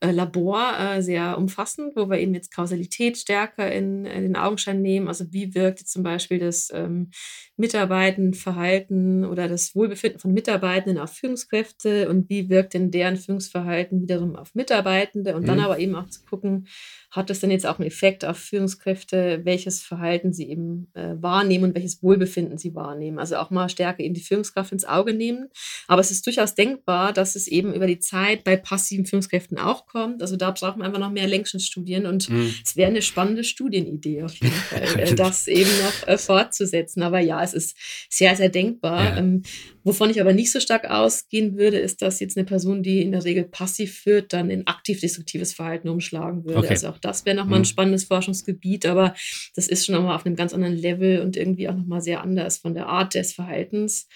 äh, Labor äh, sehr umfassend, wo wir eben jetzt Kausalität stärker in, in den Augenschein nehmen. Also wie wirkt jetzt zum Beispiel das ähm, Mitarbeitendenverhalten oder das Wohlbefinden von Mitarbeitenden auf Führungskräfte und wie wirkt denn deren Führungsverhalten wiederum auf Mitarbeitende und mhm. dann aber eben auch zu gucken, hat das denn jetzt auch einen Effekt auf Führungskräfte, welches Verhalten sie eben äh, wahrnehmen und welches Wohlbefinden sie wahrnehmen. Also auch mal stärker eben die Führungskraft ins Auge nehmen. Aber es ist durchaus denkbar, dass es eben über die Zeit bei passiven Führungskräften auch kommt. Also da brauchen wir einfach noch mehr Längsschnittstudien und mhm. es wäre eine spannende Studienidee auf jeden Fall, äh, das eben noch äh, fortzusetzen. Aber ja, es ist sehr, sehr denkbar. Ja. Ähm, wovon ich aber nicht so stark ausgehen würde, ist, dass jetzt eine Person, die in der Regel passiv führt, dann in aktiv-destruktives Verhalten umschlagen würde. Okay. Also auch das wäre nochmal mhm. ein spannendes Forschungsgebiet, aber das ist schon nochmal auf einem ganz anderen Level und irgendwie auch nochmal sehr anders von der Art des Verhaltens.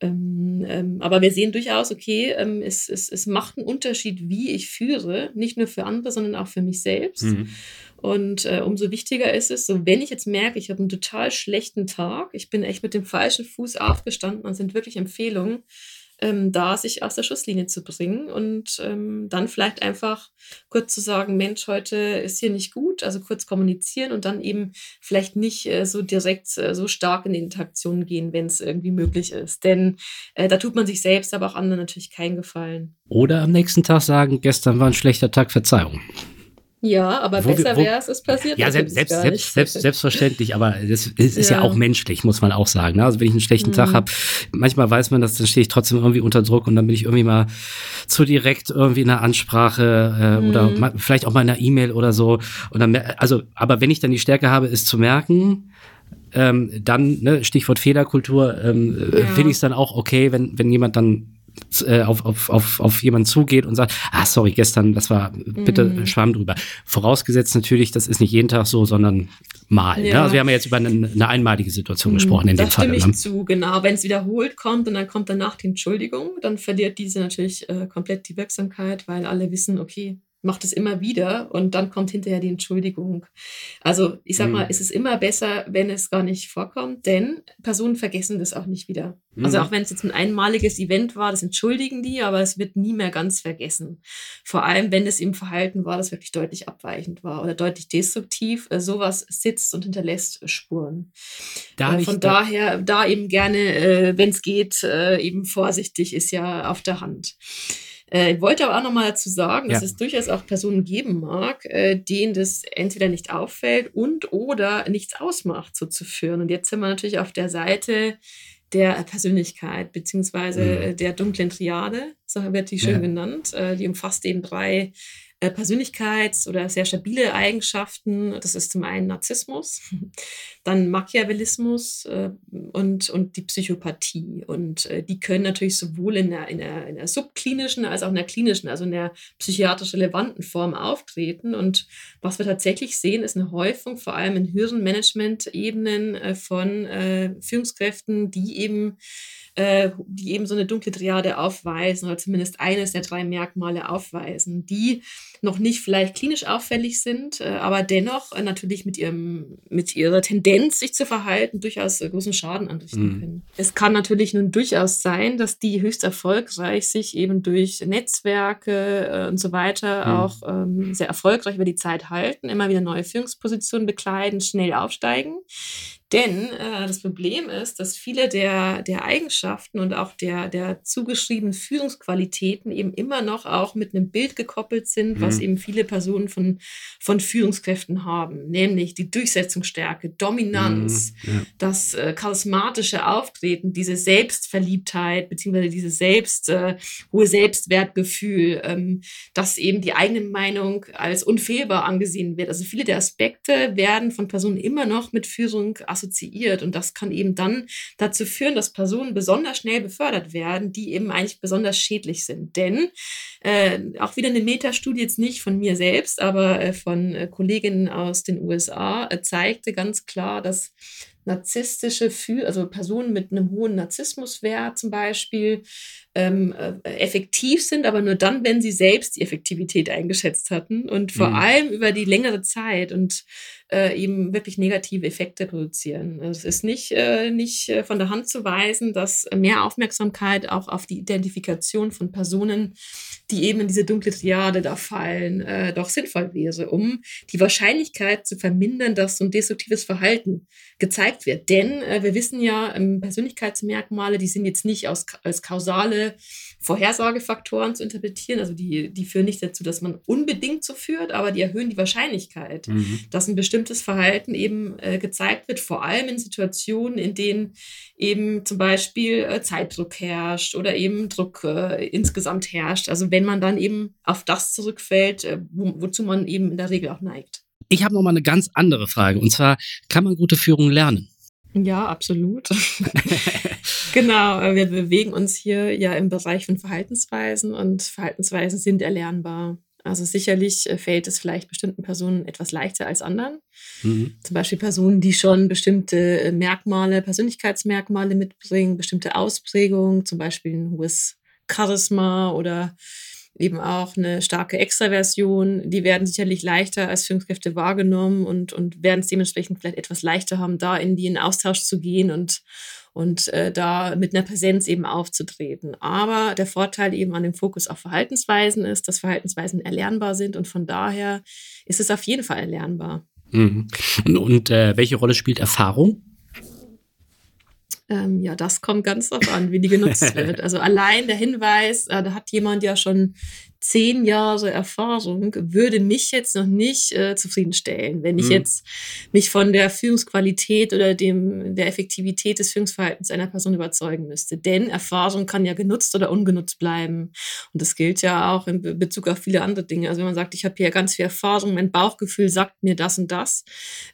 Ähm, ähm, aber wir sehen durchaus, okay, ähm, es, es, es macht einen Unterschied, wie ich führe, nicht nur für andere, sondern auch für mich selbst. Mhm. Und äh, umso wichtiger ist es, so wenn ich jetzt merke, ich habe einen total schlechten Tag, ich bin echt mit dem falschen Fuß aufgestanden und sind wirklich Empfehlungen, ähm, da sich aus der Schusslinie zu bringen und ähm, dann vielleicht einfach kurz zu sagen, Mensch, heute ist hier nicht gut, also kurz kommunizieren und dann eben vielleicht nicht äh, so direkt äh, so stark in die Interaktion gehen, wenn es irgendwie möglich ist. Denn äh, da tut man sich selbst, aber auch anderen natürlich keinen Gefallen. Oder am nächsten Tag sagen, gestern war ein schlechter Tag, Verzeihung. Ja, aber wo besser wäre es, es passiert. Ja, selbst, selbst, selbst, selbst, selbstverständlich, aber das ist, ist ja. ja. auch menschlich, muss man auch sagen. Ne? Also wenn ich einen schlechten mhm. Tag habe, manchmal weiß man das, dann stehe ich trotzdem irgendwie unter Druck und dann bin ich irgendwie mal zu direkt irgendwie in einer Ansprache äh, mhm. oder mal, vielleicht auch mal in einer E-Mail oder so. Und dann, also, aber wenn ich dann die Stärke habe, es zu merken, ähm, dann, ne, Stichwort Fehlerkultur, ähm, ja. finde ich es dann auch okay, wenn, wenn jemand dann äh, auf, auf, auf, auf jemanden zugeht und sagt, ah, sorry, gestern, das war, bitte mhm. schwamm drüber. Vorausgesetzt natürlich, das ist nicht jeden Tag so, sondern mal. Ne? Ja. Ne? Also wir haben ja jetzt über eine, eine einmalige Situation mhm. gesprochen in da dem Fall. Da stimme ich zu, genau. Wenn es wiederholt kommt und dann kommt danach die Entschuldigung, dann verliert diese natürlich äh, komplett die Wirksamkeit, weil alle wissen, okay, macht es immer wieder und dann kommt hinterher die Entschuldigung. Also ich sag mal, mhm. es ist immer besser, wenn es gar nicht vorkommt, denn Personen vergessen das auch nicht wieder. Mhm. Also auch wenn es jetzt ein einmaliges Event war, das entschuldigen die, aber es wird nie mehr ganz vergessen. Vor allem, wenn es im Verhalten war, das wirklich deutlich abweichend war oder deutlich destruktiv. Äh, sowas sitzt und hinterlässt Spuren. Da äh, von daher, da eben gerne, äh, wenn es geht, äh, eben vorsichtig ist ja auf der Hand. Äh, ich wollte aber auch nochmal dazu sagen, ja. dass es durchaus auch Personen geben mag, äh, denen das entweder nicht auffällt und oder nichts ausmacht, so zu führen. Und jetzt sind wir natürlich auf der Seite der Persönlichkeit, beziehungsweise mhm. der dunklen Triade, so wird die schön ja. genannt. Äh, die umfasst eben drei Persönlichkeits- oder sehr stabile Eigenschaften. Das ist zum einen Narzissmus, dann Machiavellismus äh, und, und die Psychopathie. Und äh, die können natürlich sowohl in der, in, der, in der subklinischen als auch in der klinischen, also in der psychiatrisch relevanten Form auftreten. Und was wir tatsächlich sehen, ist eine Häufung, vor allem in höheren Management-Ebenen von Führungskräften, die eben äh, die eben so eine dunkle Triade aufweisen oder zumindest eines der drei Merkmale aufweisen, die noch nicht vielleicht klinisch auffällig sind, äh, aber dennoch äh, natürlich mit, ihrem, mit ihrer Tendenz, sich zu verhalten, durchaus äh, großen Schaden anrichten mhm. können. Es kann natürlich nun durchaus sein, dass die höchst erfolgreich sich eben durch Netzwerke und so weiter mhm. auch ähm, sehr erfolgreich über die Zeit halten, immer wieder neue Führungspositionen bekleiden, schnell aufsteigen. Denn äh, das Problem ist, dass viele der, der Eigenschaften und auch der, der zugeschriebenen Führungsqualitäten eben immer noch auch mit einem Bild gekoppelt sind, mhm. Was eben viele Personen von, von Führungskräften haben, nämlich die Durchsetzungsstärke, Dominanz, mhm. ja. das äh, charismatische Auftreten, diese Selbstverliebtheit, beziehungsweise dieses selbst, äh, hohe Selbstwertgefühl, ähm, dass eben die eigene Meinung als unfehlbar angesehen wird. Also viele der Aspekte werden von Personen immer noch mit Führung assoziiert. Und das kann eben dann dazu führen, dass Personen besonders schnell befördert werden, die eben eigentlich besonders schädlich sind. Denn äh, auch wieder eine Metastudie, jetzt nicht von mir selbst, aber äh, von äh, Kolleginnen aus den USA, äh, zeigte ganz klar, dass narzisstische, Fühl also Personen mit einem hohen Narzissmuswert zum Beispiel, ähm, äh, effektiv sind, aber nur dann, wenn sie selbst die Effektivität eingeschätzt hatten und vor mhm. allem über die längere Zeit und äh, eben wirklich negative Effekte produzieren. Also es ist nicht, äh, nicht äh, von der Hand zu weisen, dass mehr Aufmerksamkeit auch auf die Identifikation von Personen, die eben in diese dunkle Triade da fallen, äh, doch sinnvoll wäre, um die Wahrscheinlichkeit zu vermindern, dass so ein destruktives Verhalten gezeigt wird. Denn äh, wir wissen ja, ähm, Persönlichkeitsmerkmale, die sind jetzt nicht aus, als kausale Vorhersagefaktoren zu interpretieren. Also die, die führen nicht dazu, dass man unbedingt so führt, aber die erhöhen die Wahrscheinlichkeit, mhm. dass ein bestimmtes Verhalten eben äh, gezeigt wird, vor allem in Situationen, in denen eben zum Beispiel äh, Zeitdruck herrscht oder eben Druck äh, insgesamt herrscht. Also wenn man dann eben auf das zurückfällt, äh, wo, wozu man eben in der Regel auch neigt. Ich habe noch mal eine ganz andere Frage. Und zwar, kann man gute Führung lernen? Ja, absolut. genau, äh, wir bewegen uns hier ja im Bereich von Verhaltensweisen und Verhaltensweisen sind erlernbar. Also sicherlich äh, fällt es vielleicht bestimmten Personen etwas leichter als anderen. Mhm. Zum Beispiel Personen, die schon bestimmte äh, Merkmale, Persönlichkeitsmerkmale mitbringen, bestimmte Ausprägungen, zum Beispiel ein hohes Charisma oder eben auch eine starke Extraversion, die werden sicherlich leichter als Führungskräfte wahrgenommen und, und werden es dementsprechend vielleicht etwas leichter haben, da in den Austausch zu gehen und, und äh, da mit einer Präsenz eben aufzutreten. Aber der Vorteil eben an dem Fokus auf Verhaltensweisen ist, dass Verhaltensweisen erlernbar sind und von daher ist es auf jeden Fall erlernbar. Mhm. Und, und äh, welche Rolle spielt Erfahrung? Ähm, ja, das kommt ganz drauf an, wie die genutzt wird. Also allein der Hinweis, äh, da hat jemand ja schon zehn Jahre Erfahrung würde mich jetzt noch nicht äh, zufriedenstellen. Wenn ich mhm. jetzt mich von der Führungsqualität oder dem, der Effektivität des Führungsverhaltens einer Person überzeugen müsste. Denn Erfahrung kann ja genutzt oder ungenutzt bleiben. Und das gilt ja auch in Bezug auf viele andere Dinge. Also wenn man sagt, ich habe hier ganz viel Erfahrung, mein Bauchgefühl sagt mir das und das,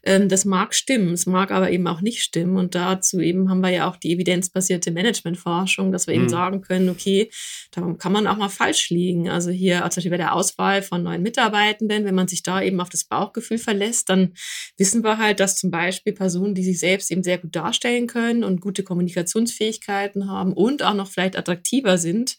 ähm, das mag stimmen, es mag aber eben auch nicht stimmen. Und dazu eben haben wir ja auch die evidenzbasierte Managementforschung, dass wir mhm. eben sagen können, okay, da kann man auch mal falsch liegen. Also hier, zum Beispiel bei der Auswahl von neuen Mitarbeitenden, wenn man sich da eben auf das Bauchgefühl verlässt, dann wissen wir halt, dass zum Beispiel Personen, die sich selbst eben sehr gut darstellen können und gute Kommunikationsfähigkeiten haben und auch noch vielleicht attraktiver sind,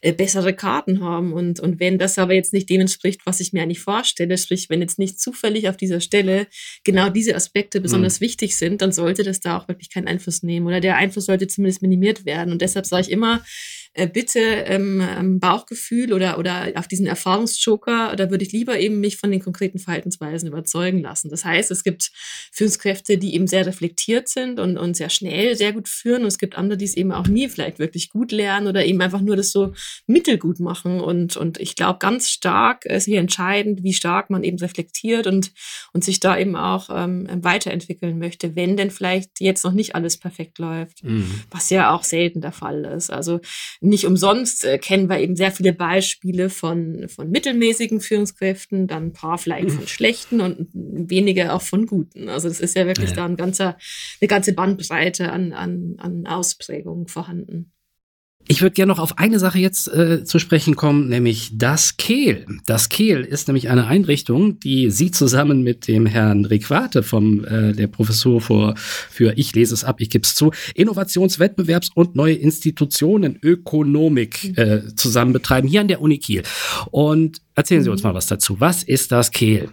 äh, bessere Karten haben. Und, und wenn das aber jetzt nicht dem entspricht, was ich mir eigentlich vorstelle, sprich, wenn jetzt nicht zufällig auf dieser Stelle genau diese Aspekte besonders mhm. wichtig sind, dann sollte das da auch wirklich keinen Einfluss nehmen oder der Einfluss sollte zumindest minimiert werden. Und deshalb sage ich immer, äh, bitte ähm, Bauchgefühl oder, oder auf diesen Erfahrungsjoker, da würde ich lieber eben mich von den konkreten Verhaltensweisen überzeugen lassen. Das heißt, es gibt Führungskräfte, die eben sehr reflektiert sind und, und sehr schnell sehr gut führen und es gibt andere, die es eben auch nie vielleicht wirklich gut lernen oder eben einfach nur das so mittelgut machen und, und ich glaube ganz stark ist hier entscheidend, wie stark man eben reflektiert und, und sich da eben auch ähm, weiterentwickeln möchte, wenn denn vielleicht jetzt noch nicht alles perfekt läuft, mhm. was ja auch selten der Fall ist. Also nicht umsonst äh, kennen wir eben sehr viele Beispiele von, von mittelmäßigen Führungskräften, dann ein paar vielleicht von schlechten und wenige auch von guten. Also das ist ja wirklich ja. da ein ganzer, eine ganze Bandbreite an, an, an Ausprägungen vorhanden. Ich würde gerne noch auf eine Sache jetzt äh, zu sprechen kommen, nämlich das Kehl. Das Kehl ist nämlich eine Einrichtung, die Sie zusammen mit dem Herrn Requate vom äh, der Professur für, für ich lese es ab, ich gebe es zu, Innovationswettbewerbs- und neue Institutionen Ökonomik äh, zusammen betreiben hier an der Uni Kiel. Und erzählen Sie uns mhm. mal was dazu. Was ist das Kehl?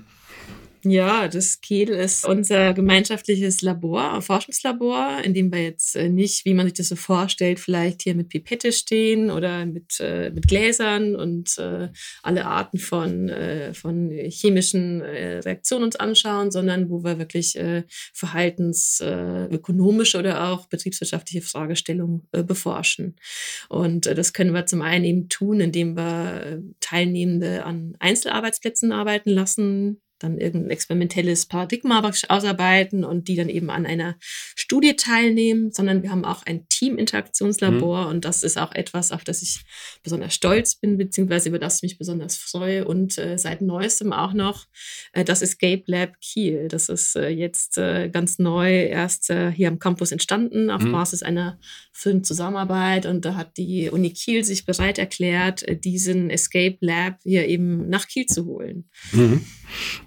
Ja, das Kehl ist unser gemeinschaftliches Labor, Forschungslabor, in dem wir jetzt äh, nicht, wie man sich das so vorstellt, vielleicht hier mit Pipette stehen oder mit, äh, mit Gläsern und äh, alle Arten von, äh, von chemischen äh, Reaktionen uns anschauen, sondern wo wir wirklich äh, verhaltensökonomische oder auch betriebswirtschaftliche Fragestellungen beforschen. Und das können wir zum einen eben tun, indem wir Teilnehmende an Einzelarbeitsplätzen arbeiten lassen, dann irgendein experimentelles Paradigma ausarbeiten und die dann eben an einer Studie teilnehmen, sondern wir haben auch ein Team-Interaktionslabor mhm. und das ist auch etwas, auf das ich besonders stolz bin, beziehungsweise über das ich mich besonders freue und äh, seit neuestem auch noch äh, das Escape Lab Kiel. Das ist äh, jetzt äh, ganz neu erst äh, hier am Campus entstanden auf mhm. Basis einer Filmzusammenarbeit und da hat die Uni Kiel sich bereit erklärt, äh, diesen Escape Lab hier eben nach Kiel zu holen. Mhm.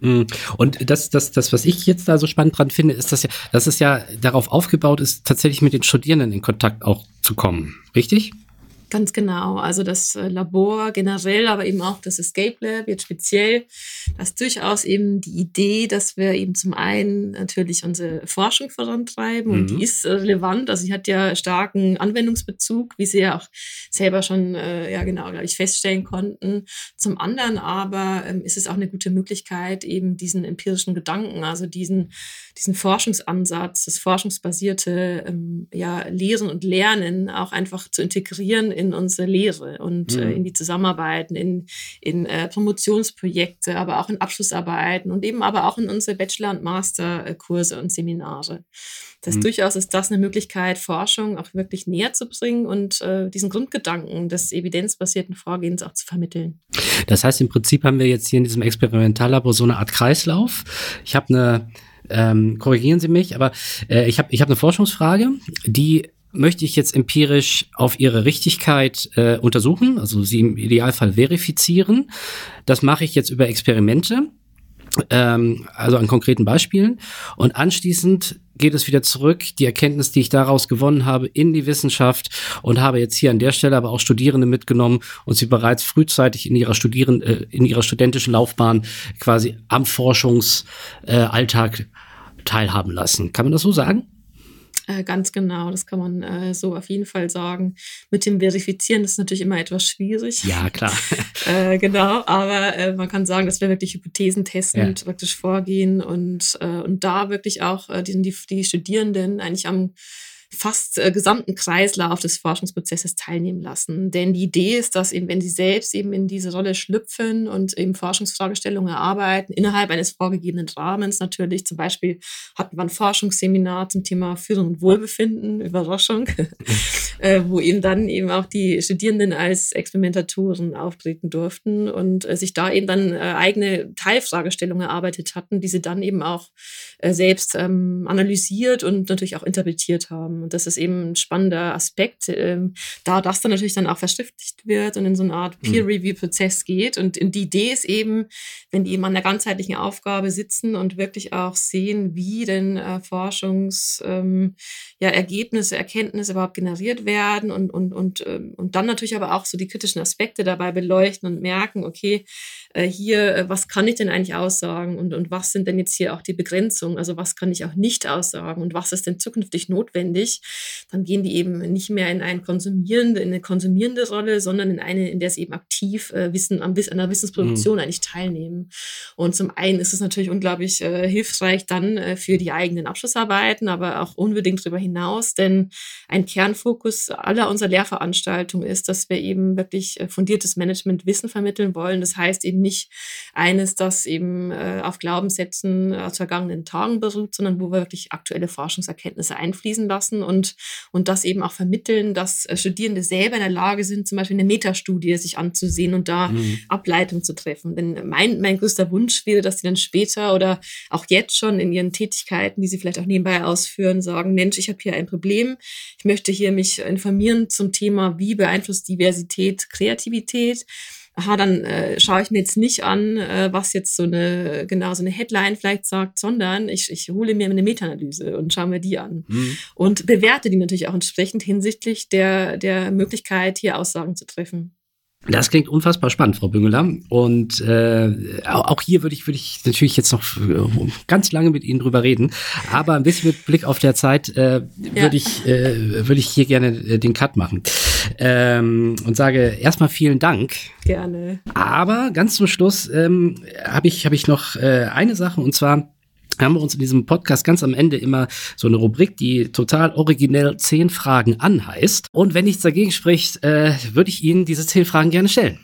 Mhm. Und das, das, das, was ich jetzt da so spannend dran finde, ist, dass ja, dass es ja darauf aufgebaut ist, tatsächlich mit den Studierenden in Kontakt auch zu kommen. Richtig? Ganz genau. Also das äh, Labor generell, aber eben auch das Escape Lab jetzt speziell, das ist durchaus eben die Idee, dass wir eben zum einen natürlich unsere Forschung vorantreiben mhm. und die ist relevant. Also sie hat ja starken Anwendungsbezug, wie Sie ja auch selber schon, äh, ja genau, glaube ich, feststellen konnten. Zum anderen aber ähm, ist es auch eine gute Möglichkeit, eben diesen empirischen Gedanken, also diesen, diesen Forschungsansatz, das forschungsbasierte ähm, ja, Lehren und Lernen auch einfach zu integrieren in unsere Lehre und mhm. äh, in die Zusammenarbeiten, in, in äh, Promotionsprojekte, aber auch in Abschlussarbeiten und eben aber auch in unsere Bachelor- und Masterkurse und Seminare. Das mhm. durchaus ist das eine Möglichkeit, Forschung auch wirklich näher zu bringen und äh, diesen Grundgedanken des evidenzbasierten Vorgehens auch zu vermitteln. Das heißt, im Prinzip haben wir jetzt hier in diesem Experimentallabor so eine Art Kreislauf. Ich habe eine ähm, korrigieren Sie mich, aber äh, ich habe ich hab eine Forschungsfrage, die möchte ich jetzt empirisch auf ihre Richtigkeit äh, untersuchen, also sie im Idealfall verifizieren. Das mache ich jetzt über Experimente, ähm, also an konkreten Beispielen. Und anschließend geht es wieder zurück, die Erkenntnis, die ich daraus gewonnen habe, in die Wissenschaft und habe jetzt hier an der Stelle aber auch Studierende mitgenommen und sie bereits frühzeitig in ihrer Studieren, äh, in ihrer studentischen Laufbahn quasi am Forschungsalltag äh, teilhaben lassen. Kann man das so sagen? Äh, ganz genau, das kann man äh, so auf jeden Fall sagen. Mit dem Verifizieren ist natürlich immer etwas schwierig. Ja, klar. äh, genau, aber äh, man kann sagen, dass wir wirklich Hypothesen testen ja. praktisch vorgehen und, äh, und da wirklich auch äh, die, die Studierenden eigentlich am fast äh, gesamten Kreislauf des Forschungsprozesses teilnehmen lassen. Denn die Idee ist, dass eben, wenn sie selbst eben in diese Rolle schlüpfen und eben Forschungsfragestellungen erarbeiten, innerhalb eines vorgegebenen Rahmens natürlich, zum Beispiel hatten wir ein Forschungsseminar zum Thema Führung und Wohlbefinden, Überraschung, äh, wo eben dann eben auch die Studierenden als Experimentatoren auftreten durften und äh, sich da eben dann äh, eigene Teilfragestellungen erarbeitet hatten, die sie dann eben auch äh, selbst ähm, analysiert und natürlich auch interpretiert haben. Und das ist eben ein spannender Aspekt, ähm, da das dann natürlich dann auch verschriftlicht wird und in so eine Art mhm. Peer-Review-Prozess geht. Und die Idee ist eben, wenn die eben an der ganzheitlichen Aufgabe sitzen und wirklich auch sehen, wie denn äh, Forschungs, ähm, ja, Erkenntnisse überhaupt generiert werden und, und, und, ähm, und dann natürlich aber auch so die kritischen Aspekte dabei beleuchten und merken, okay, äh, hier, äh, was kann ich denn eigentlich aussagen und, und was sind denn jetzt hier auch die Begrenzungen? Also was kann ich auch nicht aussagen und was ist denn zukünftig notwendig? Dann gehen die eben nicht mehr in eine konsumierende, in eine konsumierende Rolle, sondern in eine, in der sie eben aktiv äh, Wissen an einer Wissensproduktion mhm. eigentlich teilnehmen. Und zum einen ist es natürlich unglaublich äh, hilfreich dann äh, für die eigenen Abschlussarbeiten, aber auch unbedingt darüber hinaus, denn ein Kernfokus aller unserer Lehrveranstaltungen ist, dass wir eben wirklich äh, fundiertes Management Wissen vermitteln wollen. Das heißt eben nicht eines, das eben äh, auf Glaubenssätzen aus vergangenen Tagen beruht, sondern wo wir wirklich aktuelle Forschungserkenntnisse einfließen lassen und, und das eben auch vermitteln, dass äh, Studierende selber in der Lage sind, zum Beispiel eine Metastudie sich anzusehen und da mhm. Ableitung zu treffen. Denn mein, mein größter Wunsch wäre, dass sie dann später oder auch jetzt schon in ihren Tätigkeiten, die sie vielleicht auch nebenbei ausführen, sagen, Mensch, ich habe hier ein Problem, ich möchte hier mich informieren zum Thema, wie beeinflusst Diversität Kreativität aha, dann äh, schaue ich mir jetzt nicht an, äh, was jetzt so eine, genau so eine Headline vielleicht sagt, sondern ich, ich hole mir eine Meta-Analyse und schaue mir die an. Mhm. Und bewerte die natürlich auch entsprechend hinsichtlich der, der Möglichkeit, hier Aussagen zu treffen. Das klingt unfassbar spannend, Frau Büngeler. Und äh, auch hier würde ich, würde ich natürlich jetzt noch äh, ganz lange mit Ihnen drüber reden. Aber ein bisschen mit Blick auf der Zeit äh, ja. würde ich, äh, würde ich hier gerne äh, den Cut machen. Ähm, und sage erstmal vielen Dank. Gerne. Aber ganz zum Schluss ähm, habe ich, hab ich noch äh, eine Sache und zwar haben wir uns in diesem Podcast ganz am Ende immer so eine Rubrik, die total originell zehn Fragen anheißt. Und wenn nichts dagegen spricht, äh, würde ich Ihnen diese zehn Fragen gerne stellen.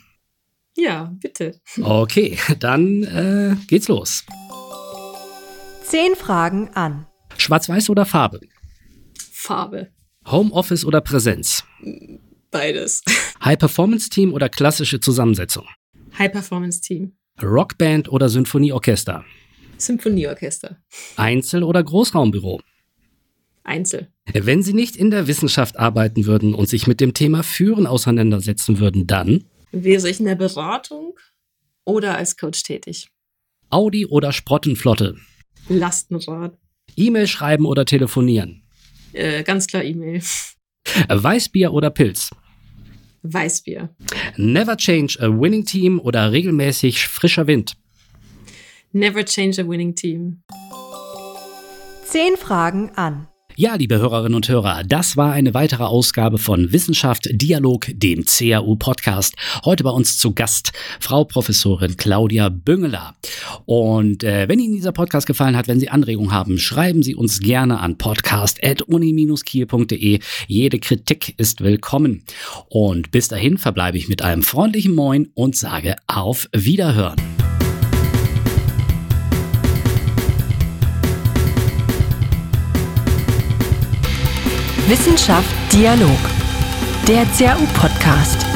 Ja, bitte. Okay, dann äh, geht's los. Zehn Fragen an. Schwarz-Weiß oder Farbe? Farbe. Homeoffice oder Präsenz? Beides. High-Performance-Team oder klassische Zusammensetzung? High-Performance-Team. Rockband oder Symphonieorchester? Symphonieorchester. Einzel- oder Großraumbüro? Einzel. Wenn Sie nicht in der Wissenschaft arbeiten würden und sich mit dem Thema Führen auseinandersetzen würden, dann? Wäre ich in der Beratung oder als Coach tätig? Audi oder Sprottenflotte? Lastenrad. E-Mail schreiben oder telefonieren? Äh, ganz klar E-Mail. Weißbier oder Pilz? Weißbier. Never change a winning team oder regelmäßig frischer Wind? Never change a winning team. Zehn Fragen an. Ja, liebe Hörerinnen und Hörer, das war eine weitere Ausgabe von Wissenschaft Dialog, dem CAU Podcast. Heute bei uns zu Gast Frau Professorin Claudia Büngeler. Und äh, wenn Ihnen dieser Podcast gefallen hat, wenn Sie Anregungen haben, schreiben Sie uns gerne an podcast.uni-kiel.de. Jede Kritik ist willkommen. Und bis dahin verbleibe ich mit einem freundlichen Moin und sage auf Wiederhören. Wissenschaft Dialog. Der CAU-Podcast.